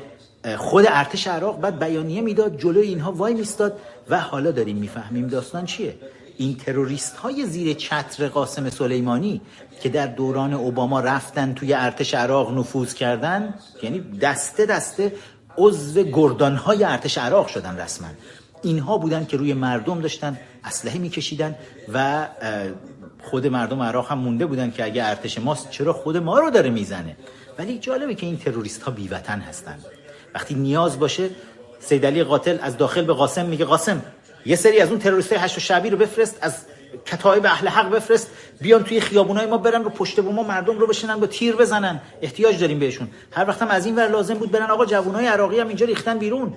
A: خود ارتش عراق بعد بیانیه می‌داد جلوی اینها وای میستاد و حالا داریم می‌فهمیم داستان چیه. این تروریست های زیر چتر قاسم سلیمانی که در دوران اوباما رفتن توی ارتش عراق نفوذ کردن یعنی دسته دسته عضو گردان های ارتش عراق شدن رسما. اینها بودن که روی مردم داشتن اسلحه میکشیدن و خود مردم عراق هم مونده بودن که اگه ارتش ماست چرا خود ما رو داره می‌زنه؟ ولی جالبه که این تروریست ها بیوطن هستن. وقتی نیاز باشه سید علی قاتل از داخل به قاسم میگه قاسم یه سری از اون تروریستای هشت و شعبی رو بفرست از کتایب اهل حق بفرست بیان توی خیابونای ما برن رو پشت بوم ما مردم رو بشنن با تیر بزنن. احتیاج داریم بهشون. هر وقتم از این ور لازم بود برن آقا جوانای عراقی هم اینجا ریختن بیرون.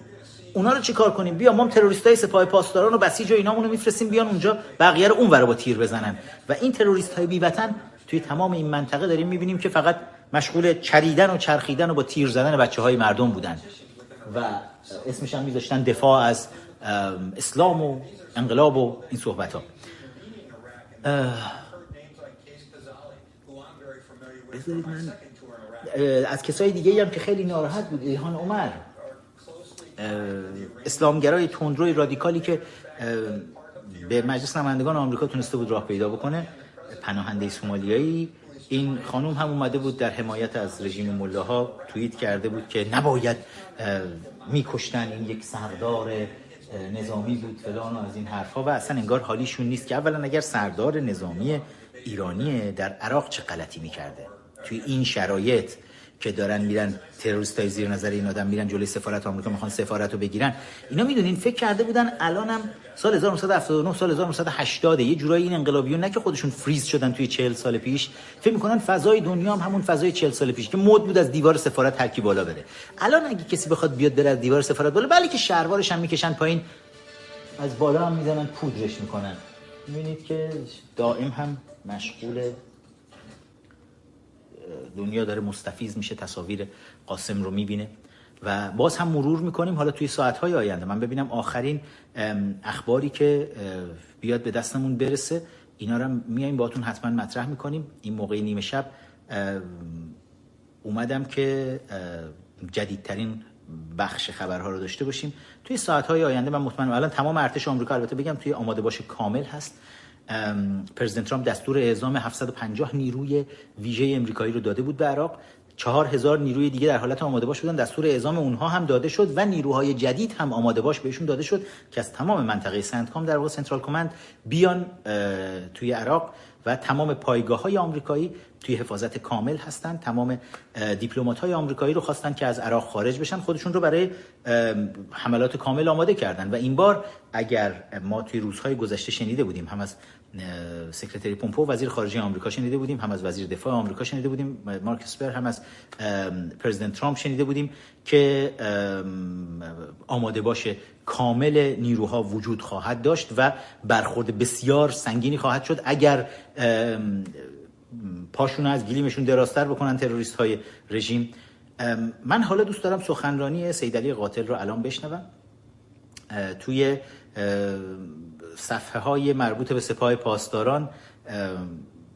A: اونا رو چیکار کنیم؟ بیا ما تروریستای سپاه پاسداران و بسیج و اینامونو میفرستیم بیان اونجا بقیه رو اون با تیر بزنن. و این تروریست های بی وطن توی تمام این منطقه داریم می‌بینیم که فقط مشغول چریدن و چرخیدن و با تیر زدن بچه های مردم بودن. و اسمش هم میذاشتن دفاع از اسلام و انقلاب و این صحبت ها من از کسای دیگه هم که خیلی ناراحت بود ایهان عمر. اسلامگرای تندروی رادیکالی که به مجلس نمایندگان آمریکا تونسته بود راه پیدا بکنه پناهنده سومالیایی. این خانوم هم اومده بود در حمایت از رژیم ملاها توییت کرده بود که نباید میکشتن این یک سردار نظامی بود فلان از این حرفها و اصلا انگار حالیشون نیست که اولا اگر سردار نظامی ایرانی در عراق چه غلطی می‌کرده؟ توی این شرایط که دارن میرن تروریست های زیر نظر این آدم میرن جلوی سفارت آمریکا می‌خوان سفارت رو بگیرن. اینا می‌دونین فکر کرده بودن الانم سال 1979 سال 1980 یه جورایی این انقلابیون نه که خودشون فریز شدن توی 40 سال پیش فکر می‌کنن فضای دنیا هم همون فضای 40 سال پیش که مد بود از دیوار سفارت هر کی بالا بره. الان اگه کسی بخواد بیاد بره از دیوار سفارت بالا بله که شلوارش هم می‌کشن پایین از بالا هم می‌زنن پودرش می‌کنن. می‌بینید که دائم هم مشغول دنیا داره مستفیز میشه تصاویر قاسم رو می‌بینه. و باز هم مرور می‌کنیم. حالا توی ساعتهای آینده من ببینم آخرین اخباری که بیاد به دستمون برسه. اینا رو میایم باهاتون حتما مطرح می‌کنیم. این موقع نیمه شب اومدم که جدیدترین بخش خبرها رو داشته باشیم. توی ساعتهای آینده من مطمئنم الان تمام ارتش آمریکا البته بگم توی آماده باشه کامل هست. پرزیدنت ترامپ دستور اعزام 750 نیروی ویژه امریکایی رو داده بود به عراق. چهار هزار نیروی دیگه در حالت آماده باش بودن دستور اعزام اونها هم داده شد و نیروهای جدید هم آماده باش بهشون داده شد که از تمام منطقه سنتکام در واقع سنترال کمند بیان توی عراق و تمام پایگاه های آمریکایی توی حفاظت کامل هستن. تمام دیپلمات های آمریکایی رو خواستن که از عراق خارج بشن خودشون رو برای حملات کامل آماده کردن. و این بار اگر ما توی روزهای گذشته شنیده بودیم هم از Secretary پومپئو وزیر خارجه آمریکا شنیده بودیم هم از وزیر دفاع آمریکا شنیده بودیم مارک اسپر هم از پرزیدنت ترامپ شنیده بودیم که آماده باشه کامل نیروها وجود خواهد داشت و برخورد بسیار سنگینی خواهد شد. اگر پاشون از گلیمشون درازتر بکنن تروریست های رژیم من حالا دوست دارم سخنرانی سید علی قاتل رو الان بشنوم. توی صفحه های مربوط به سپاه پاسداران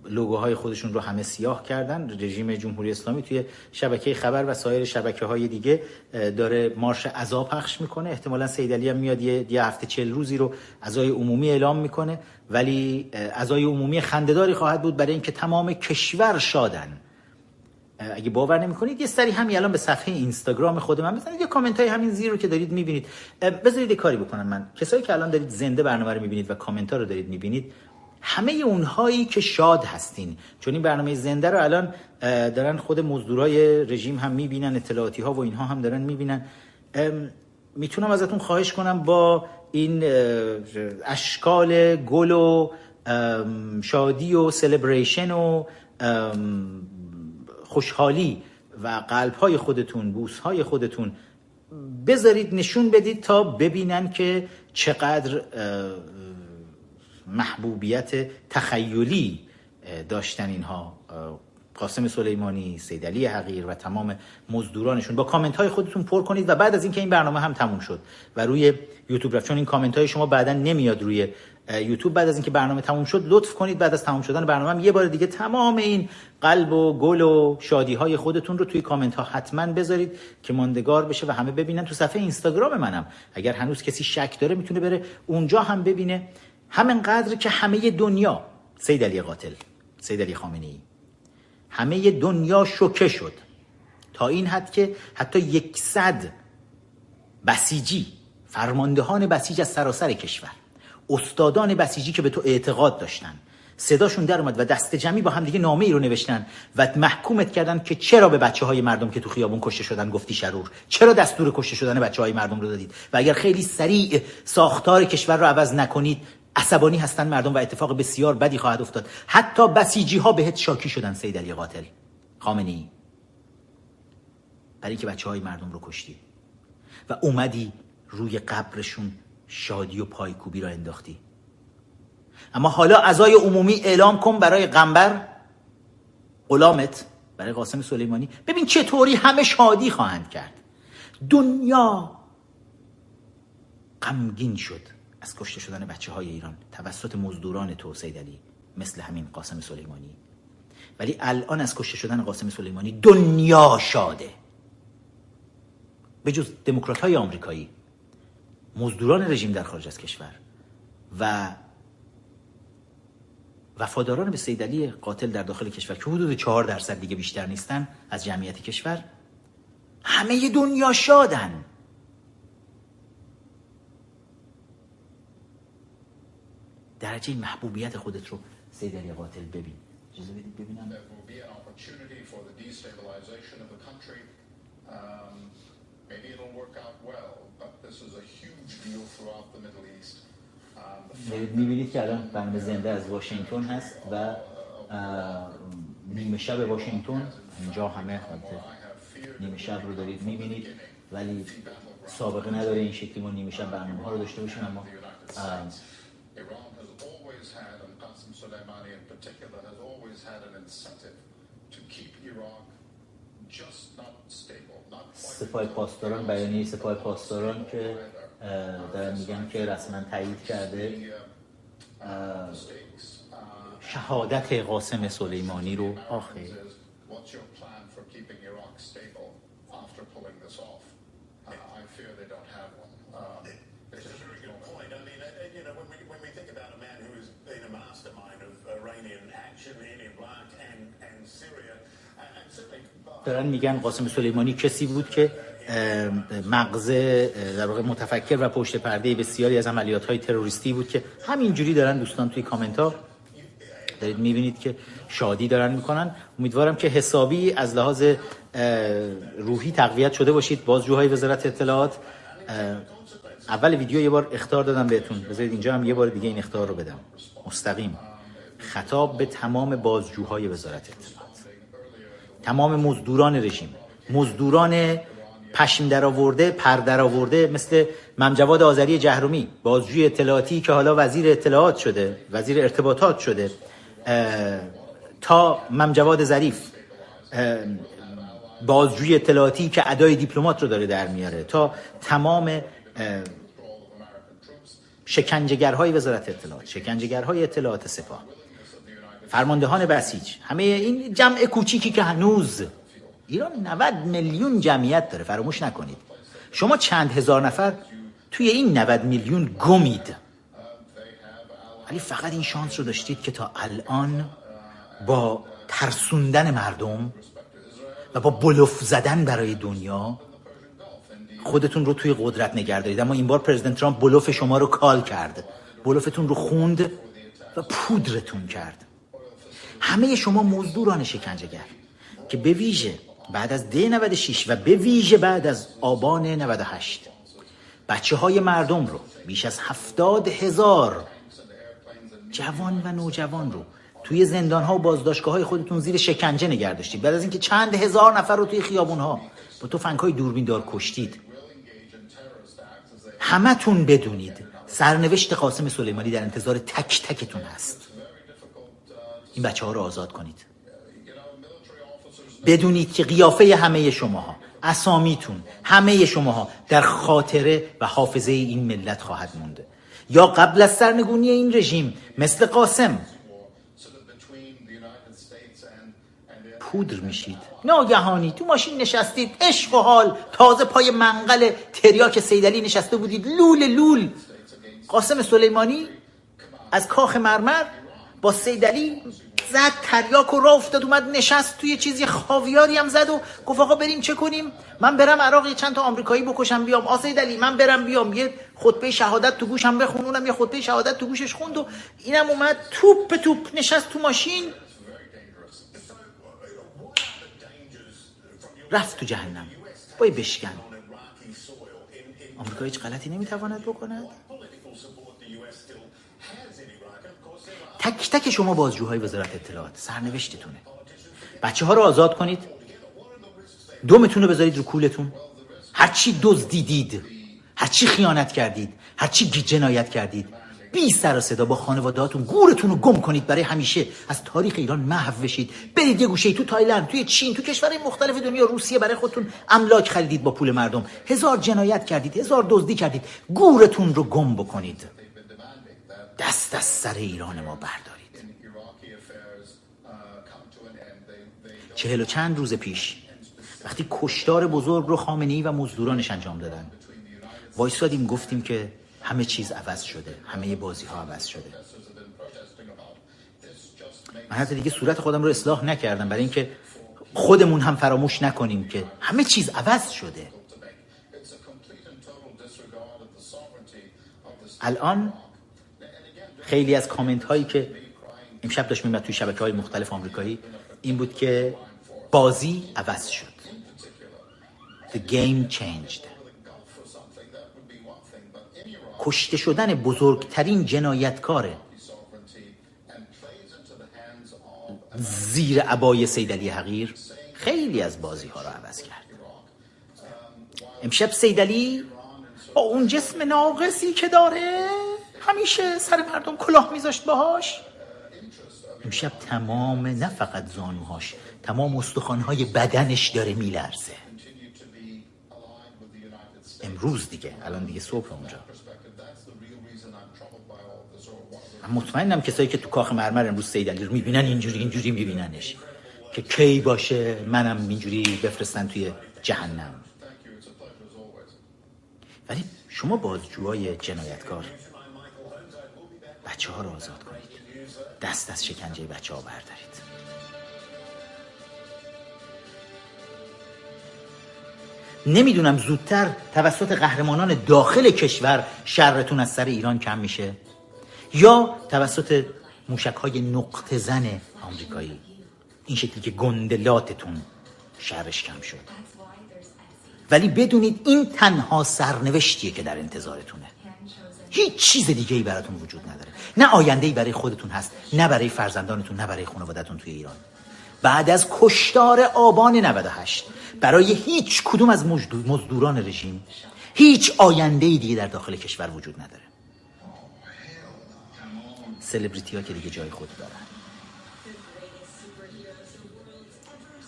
A: لوگوهای خودشون رو همه سیاه کردن. رژیم جمهوری اسلامی توی شبکه خبر و سایر شبکه های دیگه داره مارش عزا پخش می‌کنه. احتمالا سیدلی هم میاد یه, هفته چل روزی رو عزای عمومی اعلام می‌کنه. ولی عزای عمومی خندهداری خواهد بود برای اینکه تمام کشور شادن. اگه باور نمی‌کنید یه سری همین الان به صفحه اینستاگرام خود من بزنید. یه کامنت های همین زیر رو که دارید می‌بینید. بذارید یه کاری بکنم من. کسایی که الان دارید زنده برنامه رو می‌بینید و کامنت ها رو دارید می‌بینید همه اونهایی که شاد هستین. چون این برنامه زنده رو الان دارن خود مزدورای رژیم هم می‌بینن اطلاعاتی ها و اینها هم دارن می‌بینن. می‌تونم ازتون خواهش کنم با این اشکال گل و شادی و سلبریشن و خوشحالی و قلب های خودتون بوس های خودتون بذارید نشون بدید تا ببینن که چقدر محبوبیت تخیلی داشتن اینها. قاسم سلیمانی، سیدلی حقیر و تمام مزدورانشون. با کامنت های خودتون پر کنید و بعد از اینکه این برنامه هم تموم شد و روی یوتیوب رفت چون این کامنت های شما بعدا نمیاد روی یوتیوب بعد از اینکه برنامه تموم شد لطف کنید بعد از تموم شدن برنامه هم یه بار دیگه تمام این قلب و گل و شادی های خودتون رو توی کامنت ها حتما بذارید که ماندگار بشه و همه ببینن. تو صفحه اینستاگرام منم. اگر هنوز کسی شک داره می‌تونه بره اونجا هم ببینه. همینقدر که همه دنیا سید علی قاتل سید علی خامنه‌ای همه دنیا شوکه شد. تا این حد که حتی یکصد بسیجی فرماندهان بسیج از سراسر کشور. استادان بسیجی که به تو اعتقاد داشتن. صداشون در اومد و دست جمعی با هم دیگه نامه ای رو نوشتن و محکومت کردن که چرا به بچه های مردم که تو خیابون کشته شدن گفتی شرور؟ چرا دستور کشته شدن بچه های مردم رو دادید؟ و اگر خیلی سریع ساختار کشور رو عوض نکنید عصبانی هستن مردم و اتفاق بسیار بدی خواهد افتاد. حتی بسیجی ها بهت شاکی شدن سید علی قاتل خامنه ای برای که بچه های مردم رو کشتی. و اومدی روی قبرشون شادی و پایکوبی را انداختی. اما حالا ازای عمومی اعلام کن برای قنبر غلامت برای قاسم سلیمانی. ببین چطوری همه شادی خواهند کرد. دنیا غمگین شد از کشته شدن بچه های ایران. توسط مزدوران تو سید علی مثل همین قاسم سلیمانی. ولی الان از کشته شدن قاسم سلیمانی دنیا شاده. به جز دموکرات های آمریکایی مزدوران رژیم در خارج از کشور و وفاداران به سیدلی قاتل در داخل کشور که حدود چهار درصد دیگه بیشتر نیستن از جمعیت کشور همه دنیا شادن. درجه محبوبیت خودت رو سیدلی قاتل ببین. اجازه بدید ببینم. می‌بینید که الان بند زنده از واشنگتن هست و نیمه شب واشنگتن اینجا همه نیمه شب رو دارید می‌بینید ولی سابقه نداره این شکلی ما نیمه شب برنامه ها رو داشته باشیم اما Soleimani in particular has always had an incentive to keep Iraq just not سپاه پاسداران بیانیه سپاه پاسداران که دارن میگن که رسما تایید کرده شهادت قاسم سلیمانی رو. آخه. دارن میگن قاسم سلیمانی کسی بود که مغز در واقع متفکر و پشت پرده بسیاری از عملیات های تروریستی بود که همینجوری دارن دوستان توی کامنت ها دارید می‌بینید که شادی دارن می‌کنن. امیدوارم که حسابی از لحاظ روحی تقویت شده باشید. بازجوهای وزارت اطلاعات اول ویدیو یه بار اختار دادم بهتون. بذارید اینجا هم یه بار دیگه این اختار رو بدم. مستقیم. خطاب به تمام بازجوهای وزارت اطلاعات تمام مزدوران رژیم مزدوران پشم در آورده پر در آورده مثل ممجواد آذری جهرومی بازجوی اطلاعاتی که حالا وزیر اطلاعات شده وزیر ارتباطات شده تا ممجواد ظریف بازجوی اطلاعاتی که ادای دیپلمات رو داره در میاره تا تمام شکنجهگرهای وزارت اطلاعات شکنجهگرهای اطلاعات سپاه. فرماندهان بسیج. همه این جمع کوچیکی که هنوز ایران 90 میلیون جمعیت داره فراموش نکنید. شما چند هزار نفر توی این 90 میلیون گمید. ولی فقط این شانس رو داشتید که تا الان با ترسوندن مردم و با بلوف زدن برای دنیا خودتون رو توی قدرت نگه دارید. اما این بار پرزیدنت ترامپ بلوف شما رو کال کرد. بلوفتون رو خوند و پودرتون کرد. همه شما مزدوران شکنجهگر که به ویژه بعد از دی 96 و به ویژه بعد از آبان 98 بچه های مردم رو بیش از هفتاد هزار جوان و نوجوان رو توی زندان ها و بازداشتگاه های خودتون زیر شکنجه نگه داشتید. بعد از اینکه چند هزار نفر رو توی خیابون ها با تو های دوربین دار کشتید. همتون بدونید سرنوشت قاسم سلیمانی در انتظار تک تکتون هست. این بچه ها رو آزاد کنید. بدونید که قیافه همه شماها اسامیتون همه شماها در خاطره و حافظه این ملت خواهد مونده. یا قبل از سرنگونی این رژیم مثل قاسم پودر میشید. ناگهانی تو ماشین نشستید عشق و حال تازه پای منقل تریاک سیدلی نشسته بودید لول لول. قاسم سلیمانی از کاخ مرمر با سیدلی زد تریاک و را افتاد اومد نشست توی چیزی خاویاری هم زد و گفت آقا بریم چه کنیم؟ من برم عراق چند تا آمریکایی بکشم بیام. آسای دلی من برم بیام. یه خطبه شهادت تو گوشم بخونونم. یه خطبه شهادت تو گوشش خوند و اینم اومد توپ توپ نشست تو ماشین. رفت تو جهنم. بای بشکن. آمریکا هیچ غلطی نمی‌تواند بکند؟ تک تک شما بازجوهای وزارت اطلاعات سرنوشتتونه. بچه ها رو آزاد کنید. دومتون رو بذارید رو کولتون. هرچی دزدیدید هرچی خیانت کردید هرچی جنایت کردید بی سر و صدا با خانوادهاتون گورتون رو گم کنید برای همیشه. از تاریخ ایران محو بشید. برید یه گوشه تو تایلند توی چین تو کشورهای مختلف دنیا روسیه برای خودتون املاک خریدید با پول مردم. هزار جنایت کردید هزار دزدی کردید. گورتون رو گم بکنید. دست از سر ایران ما بردارید. چهل و چند روز پیش وقتی کشتار بزرگ رو خامنه و مزدورانش انجام دادن وایسادیم گفتیم که همه چیز عوض شده همه بازی ها عوض شده. من حتی دیگه صورت خودم رو اصلاح نکردم برای اینکه خودمون هم فراموش نکنیم که همه چیز عوض شده. الان خیلی از کامنت هایی که امشب داشت میمد توی شبکه های مختلف آمریکایی این بود که بازی عوض شد. The game changed. کشته شدن بزرگترین جنایتکار زیر عبای سیدلی حقیر خیلی از بازی ها رو عوض کرد. امشب سیدلی با اون جسم ناقصی که داره همیشه سر مردم کلاه میذاشت باهاش. امشب تمام نه فقط زانوهاش تمام استخوانهای بدنش داره میلرزه. امروز دیگه الان دیگه صبح اونجا. من مطمئنم کسایی که تو کاخ مرمر امروز سید علی رو می‌بینن اینجوری اینجوری میبیننش. که کی باشه منم اینجوری بفرستن توی جهنم. ولی شما بازجوهای جنایتکار. بچه ها رو آزاد کنید. دست از شکنجه بچه ها بردارید. نمی‌دونم زودتر توسط قهرمانان داخل کشور شرتون از سر ایران کم میشه یا توسط موشک های نقطه زن آمریکایی. این شکلی که گندلاتتون شرش کم شد. ولی بدونید این تنها سرنوشتیه که در انتظارتونه. هیچ چیز دیگه ای براتون وجود نداره. نه آینده ای برای خودتون هست نه برای فرزندانتون نه برای خانوادهتون توی ایران. بعد از کشتار آبان 98 برای هیچ کدوم از مزدوران رژیم هیچ آینده ای دیگه در داخل کشور وجود نداره. سلبریتی ها که دیگه جای خود دارن.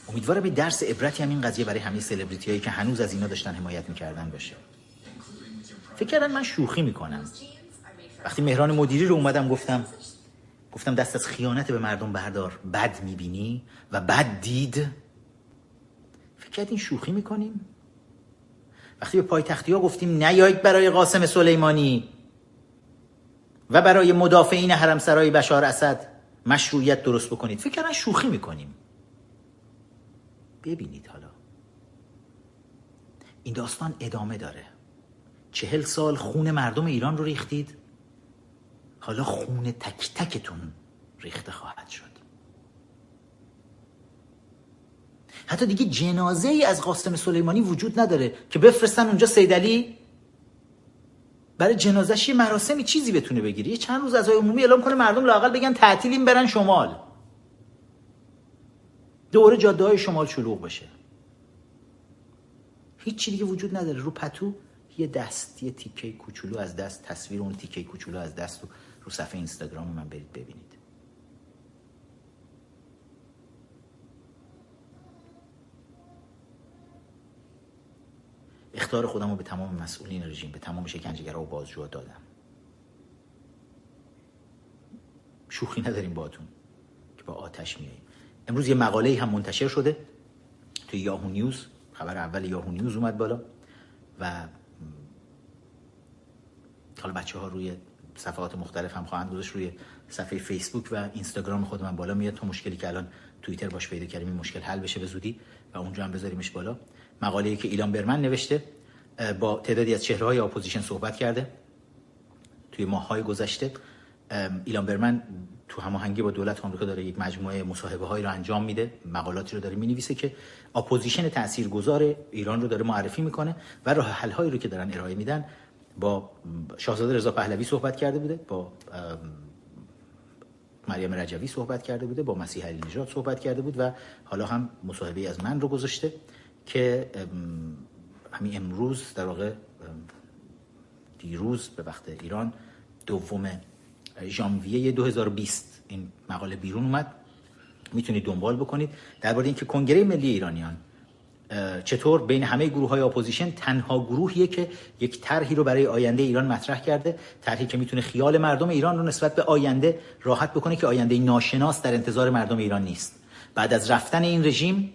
A: امیدوارم به درس عبرتی هم این قضیه برای همه سلبریتی هایی که هنوز از اینا داشتن حمایت می‌کردن باشه. فکر کردن من شوخی می‌کنم. وقتی مهران مدیری رو اومدم گفتم گفتم دست از خیانت به مردم بردار بد می‌بینی و بد دید. فکر کردین شوخی می‌کنیم؟ وقتی به پایتختی ها گفتیم نیایید برای قاسم سلیمانی و برای مدافعین حرم سرای بشار اسد مشروعیت درست بکنید. فکر کردن شوخی می‌کنیم. ببینید حالا. این داستان ادامه داره. چهل سال خون مردم ایران رو ریختید؟ حالا خون تک تکتون ریخته خواهد شد. حتی دیگه جنازه ای از قاسم سلیمانی وجود نداره که بفرستن اونجا سیدلی برای جنازش یه مراسمی چیزی بتونه بگیری چند روز از عمومی اعلام کنه مردم لاقل بگن تعطیلیم برن شمال. دوره جاده های شمال شلوغ بشه. هیچ دیگه وجود نداره. رو پتو یه دست یه تیکه کوچولو از دست تصویر اون تیکه کوچولو از دست رو رو صفحه اینستاگرام من برید ببینید. اختار خودم رو به تمام مسئولین رژیم به تمام شکنجهگرا و بازجوها دادم. شوخی نداریم باتون که با آتش میاییم. امروز یه مقاله هم منتشر شده توی یاهو نیوز. خبر اول یاهو نیوز اومد بالا و حالا بچه ها روی صفحات مختلف هم خواهند گذاشت روی صفحه فیسبوک و اینستاگرام خود من بالا میاد. تا مشکلی که الان توییتر باش پیدا کردیم این مشکل حل بشه به زودی و اونجا هم بذاریمش بالا. مقاله ای که ایلان برمن نوشته با تعدادی از چهره های اپوزیشن صحبت کرده. توی ماه های گذشته ایلان برمن تو هماهنگی با دولت آمریکا داره یک مجموعه مصاحبه هایی رو انجام میده مقالاتی رو داره می‌نویسه که اپوزیشن تاثیرگذار ایران رو داره معرفی می‌کنه و راه حل هایی رو که دارن ارائه میدن با شاهزاده رضا پهلوی صحبت کرده بوده با مریم رجوی صحبت کرده بوده با مسیح علی نژاد صحبت کرده بود و حالا هم مصاحبه از من رو گذاشته که همین امروز در واقع دیروز به وقت ایران دوم ژانویه 2020 این مقاله بیرون اومد. می‌تونید دنبال بکنید. درباره اینکه کنگره ملی ایرانیان چطور بین همه گروه های اپوزیشن تنها گروهیه که یک طرحی رو برای آینده ایران مطرح کرده طرحی که می‌تونه خیال مردم ایران رو نسبت به آینده راحت بکنه که آینده ناشناس در انتظار مردم ایران نیست. بعد از رفتن این رژیم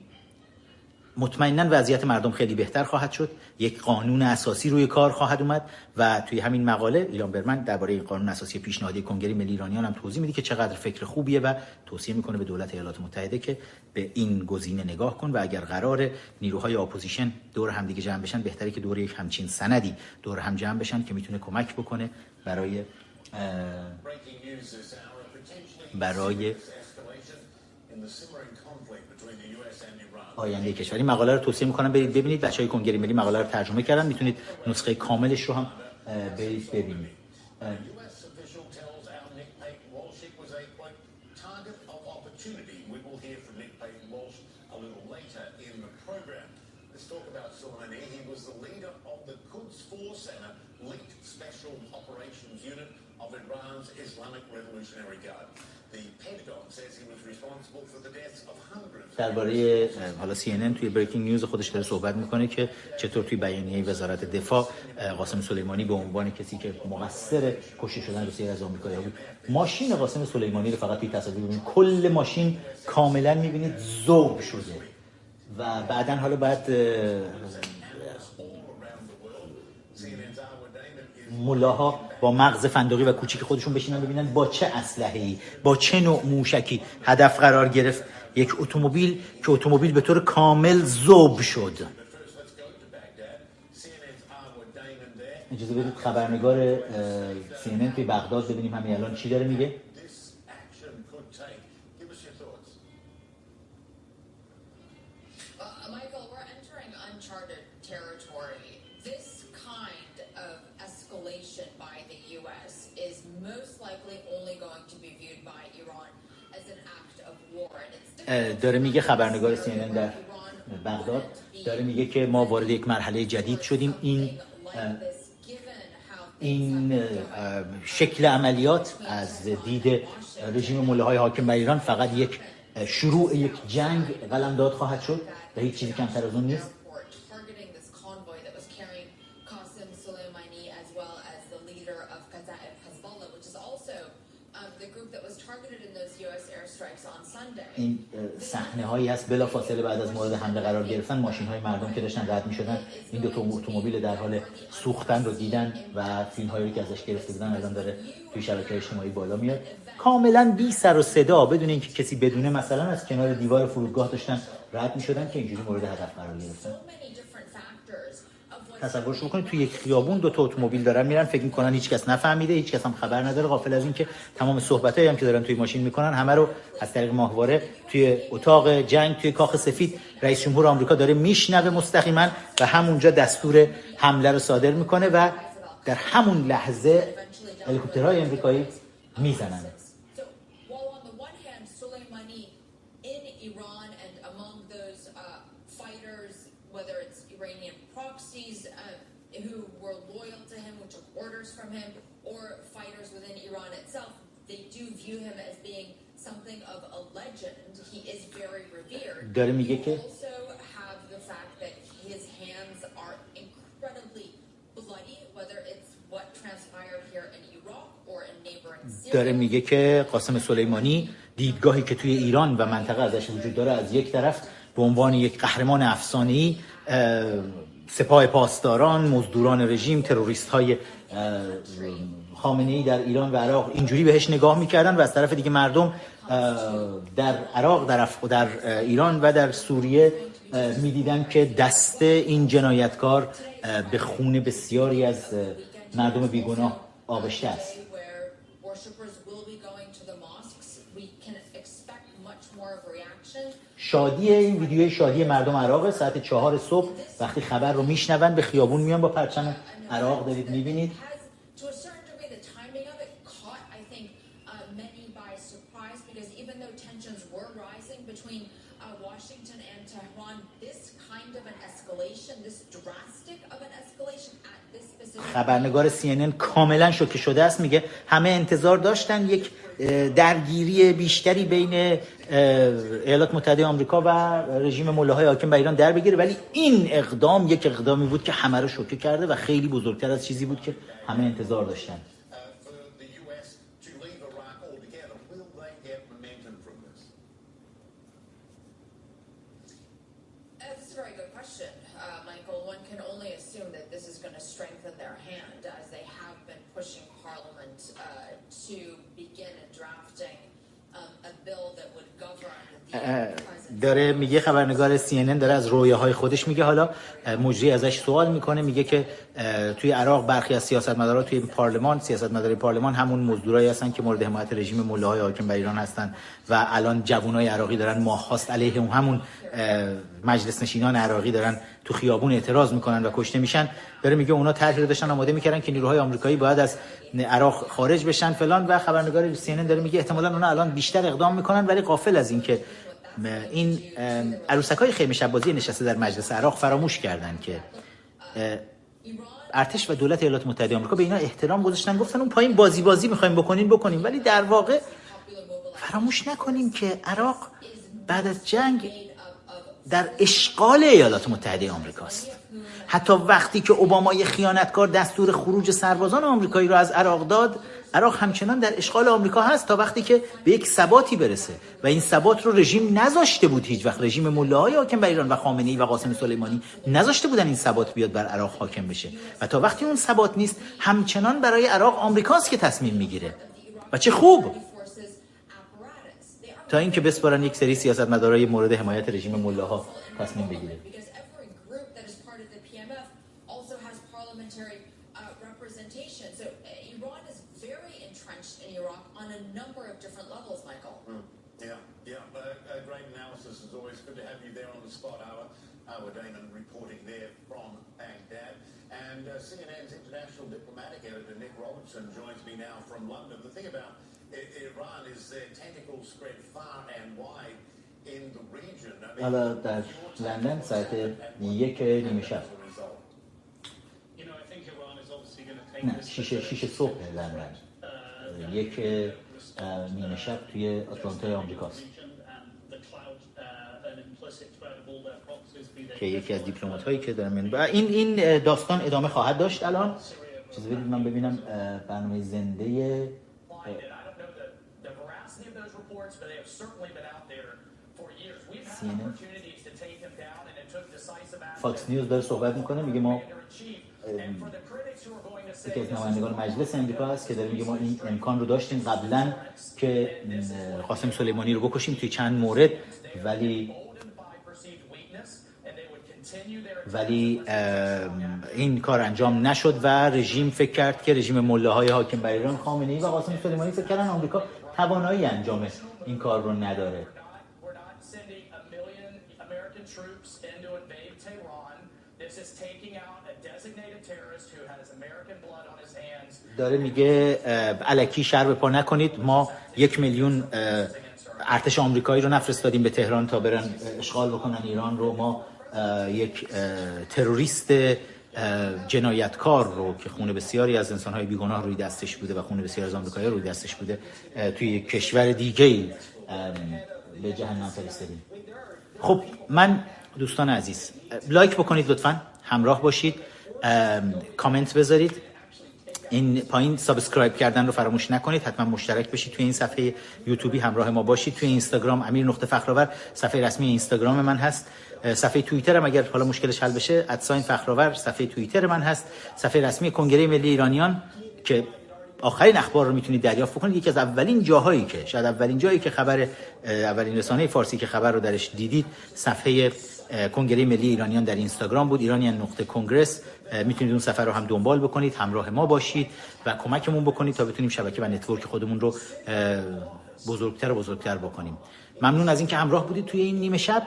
A: مطمئنا وضعیت مردم خیلی بهتر خواهد شد. یک قانون اساسی روی کار خواهد اومد و توی همین مقاله ایلان برمن درباره این قانون اساسی پیشنهادی کنگره ملی ایرانیان هم توضیح میده که چقدر فکر خوبیه و توصیه می‌کنه به دولت ایالات متحده که به این گزینه نگاه کنه و اگر قراره نیروهای اپوزیشن دور هم دیگه جمع بشن بهتره که دور یک همچین سندی دور هم جمع بشن که می‌تونه کمک بکنه برای برای آینده کشوری. مقاله رو توصیه می‌کنم برید ببینید. بچه های کنگره ملی مقاله رو ترجمه کردن. می‌تونید نسخه کاملش رو هم برید ببینید. Islamic Revolutionary Guard. The Pentagon says he was responsible for the deaths of درباره حالا CNN توی بریکینگ نیوز خودش داره صحبت می‌کنه که چطور توی بیانیه وزارت دفاع قاسم سلیمانی به عنوان کسی که مقصر کشته شدن بسیاری از آمریکایی‌ها بود. ماشین قاسم سلیمانی رو فقط توی تصاویر کل ماشین کاملا می‌بینید ذوب شده. و بعدا حالا بعد ملاها با مغز فندقی و کوچیک خودشون بشینن ببینن با چه اسلحه‌ای با چه نوع موشکی هدف قرار گرفت یک اتومبیل که اتومبیل به طور کامل زوب شد.
B: اجازه بدید خبرنگار سینن توی بغداد ببینیم همین الان چی داره میگه. داره میگه خبرنگار CNN در بغداد داره میگه که ما وارد یک مرحله جدید شدیم. این این شکل عملیات از دید رژیم موله های حاکم بر ایران فقط یک شروع یک جنگ قلمداد خواهد شد و هیچ چیزی کمتر از اون نیست. این صحنه هایی هست بلا فاصله بعد از مورد حمله قرار گرفتن ماشین های مردم که داشتن رد می شدن این دو تا اتومبیل در حال سوختن رو دیدن و فیلم هایی که ازش گرفته بودن الان داره توی شبکه اجتماعی بالا میاد. کاملا بی سر و صدا بدون اینکه کسی بدونه مثلا از کنار دیوار فرودگاه داشتن رد می شدن که اینجوری مورد هدف قرار گرفتن. تصورش بکنید توی یک خیابون دو تا اتومبیل دارن میرن فکر می‌کنن هیچ کس نفهمیده هیچ کس هم خبر نداره. غافل از اینکه تمام صحبتایی هم که دارن توی ماشین می‌کنن همه رو از طریق ماهواره توی اتاق جنگ توی کاخ سفید رئیس جمهور آمریکا داره میشنوه مستقیما و همونجا دستور حمله رو صادر می‌کنه و در همون لحظه هلیکوپترهای امریکایی می‌زنن داره میگه که داره میگه که قاسم سلیمانی دیدگاهی که توی ایران و منطقه ازش وجود داره از یک طرف به عنوان یک قهرمان افسانه‌ای سپاه پاسداران مزدوران رژیم تروریست های خامنه ای در ایران و عراق اینجوری بهش نگاه می‌کردن و از طرف دیگه مردم در عراق در, در ایران و در سوریه می‌دیدن که دست این جنایتکار به خون بسیاری از مردم بیگناه آغشته است. شادی این ویدیوی شادی مردم عراق ساعت چهار صبح وقتی خبر رو میشنون به خیابون میان با پرچم عراق دارید می‌بینید. خبرنگار CNN کاملا شوکه شده است. میگه همه انتظار داشتن یک درگیری بیشتری بین ایالات متحده آمریکا و رژیم ملاهای حاکم بر ایران در بگیره. ولی این اقدام یک اقدامی بود که همه رو شوکه کرده و خیلی بزرگتر از چیزی بود که همه انتظار داشتن. داره میگه خبرنگار CNN داره از های خودش میگه. حالا مجری ازش سوال می‌کنه میگه که توی عراق برخی از سیاستمدارا توی پارلمان سیاستمدارای پارلمان همون مزدورایی هستن که مورد حمایت رژیم ملاهای حاکم بر ایران هستن و الان جوانای عراقی دارن ماهاست علیه همون مجلس نشینان عراقی دارن تو خیابون اعتراض می‌کنن و کشته میشن. داره میگه اونا طرحی رو داشتن آماده می‌کردن که نیروهای آمریکایی باید از عراق خارج بشن فلان. و خبرنگار CNN داره میگه احتمالاً اونا الان بیشتر اقدام می‌کنن ولی قافل از اینکه این عروسک های خیمه شبازی نشسته در مجلس عراق فراموش کردن که ارتش و دولت ایالات متحده آمریکا به اینا احترام گذاشتن گفتن اون پایین بازی بازی می‌خوایم بکنین بکنیم. ولی در واقع فراموش نکنیم که عراق بعد از جنگ در اشغال ایالات متحده آمریکاست. حتی وقتی که اوبامای خیانتکار دستور خروج سربازان آمریکایی را از عراق داد عراق همچنان در اشغال آمریکا هست تا وقتی که به یک ثباتی برسه و این ثبات رو رژیم نذاشته بود هیچ وقت. رژیم ملاهای حاکم بر ایران و خامنه ای و قاسم سلیمانی نذاشته بودن این ثبات بیاد بر عراق حاکم بشه. و تا وقتی اون ثبات نیست همچنان برای عراق آمریکاست که تصمیم می‌گیره. و چه خوب! تا اینکه بسپارن یک سری سیاستمدارای مورد حمایت رژیم ملاها تصمیم بگیره. Iran is very entrenched in Iraq on a number of different levels, Michael.
C: Mm. Yeah, yeah. Uh, uh, great analysis. It's always good to have you there on the spot hour. Howard Damon reporting there from Baghdad. And uh, CNN's international diplomatic editor Nick Robertson joins me now from London. The thing about I- Iran is their tentacles spread far and wide in the region. I mean,
A: حالا در لندن ساعت یک نیمه شب نه شیشه شیشه صبح لندن یک نیمه شب توی آتلانتا آمریکاست. که یکی از دیپلومات هایی که دارم این این این داستان ادامه خواهد داشت الان. چیزی بدید من ببینم برنامه زنده فاکس نیوز داره صحبت می‌کنه میگه ما یکی از نمایندگان مجلس امریکا که داره میگه ما این امکان رو داشتیم قبلا که قاسم سلیمانی رو بکشیم توی چند مورد ولی ولی این کار انجام نشد و رژیم فکر کرد که رژیم ملاهای حاکم بر ایران خامنه ای و قاسم سلیمانی فکر کردن آمریکا توانایی انجام این کار رو نداره. داره میگه اه، الکی شر به پا نکنید. ما یک میلیون ارتش آمریکایی رو نفرستادیم به تهران تا برن اشغال بکنن ایران رو. ما یک تروریست جنایتکار رو که خون بسیاری از انسانهای بیگناه روی دستش بوده و خون بسیاری از آمریکایی روی دستش بوده توی کشور دیگه به جهنم فرستادیم. خب من دوستان عزیز لایک بکنید لطفا همراه باشید. کامنت بذارید. این پایین subscribe کردن رو فراموش نکنید. حتما مشترک بشید توی این صفحه یوتیوبی. همراه ما باشید. توی اینستاگرام امیر نقطه فخرآور. صفحه رسمی اینستاگرام من هست. صفحه توییتر هم اگر حالا مشکلش حل بشه at sign فخرآور. صفحه توییتر من هست. صفحه رسمی کنگره ملی ایرانیان که آخرین اخبار رو می‌تونید دریافت بکنید. یکی از اولین جاهایی که شاید اولین جایی که خبر اولین رسانه فارسی که خبر رو درش دیدید صفحه کنگره ملی ایرانیان در اینستاگرام بود. ایرانیان نقطه کنگرس. می‌تونید اون صفحه رو هم دنبال بکنید همراه ما باشید و کمکمون بکنید تا بتونیم شبکه و نتورک خودمون رو بزرگتر و بزرگتر بکنیم. ممنون از اینکه همراه بودید توی این نیمه شب.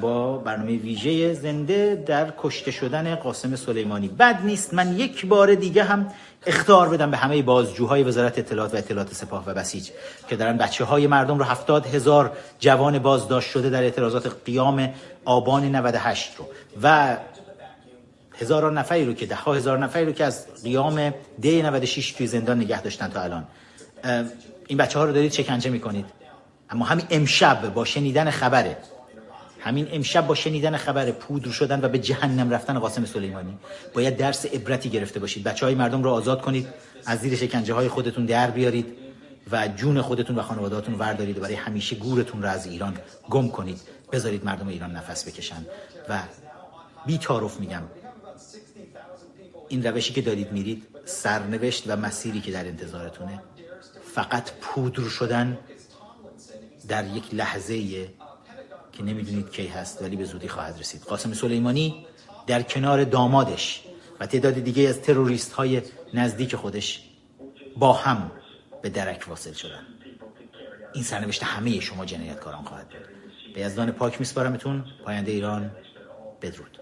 A: با برنامه ویژه زنده در کشته شدن قاسم سلیمانی. بد نیست من یک بار دیگه هم اختار بدم به همه بازجوهای وزارت اطلاعات و اطلاعات سپاه و بسیج که دارن بچه های مردم رو هفتاد هزار جوان بازداشت شده در اعتراضات قیام آبان 98 رو. و هزاران نفری رو که ده ها هزار نفری رو که از قیام دی 96 توی زندان نگه داشتن تا الان. این بچه ها رو دارید شکنجه می‌کنید. اما همین امشب با شنیدن خبره همین امشب با شنیدن خبر پودر شدن و به جهنم رفتن قاسم سلیمانی باید درس عبرتی گرفته باشید. بچه های مردم رو آزاد کنید از زیر شکنجه های خودتون در بیارید و جون خودتون و خانوادهاتون وردارید و برای همیشه گورتون رو از ایران گم کنید. بذارید مردم ایران نفس بکشن. و بی تعارف میگم این روشی که دارید میرید سرنوشت و مسیری که در انتظارتونه. فقط پودر شدن در یک لحظه که نمی‌دونید کی هست ولی به زودی خواهد رسید. قاسم سلیمانی در کنار دامادش و تعداد دیگه از تروریست های نزدیک خودش با هم به درک واصل شدن. این سرنوشت همه شما جنایتکاران خواهد بود. به یزدان پاک میسپارمتون. پاینده ایران بدرود.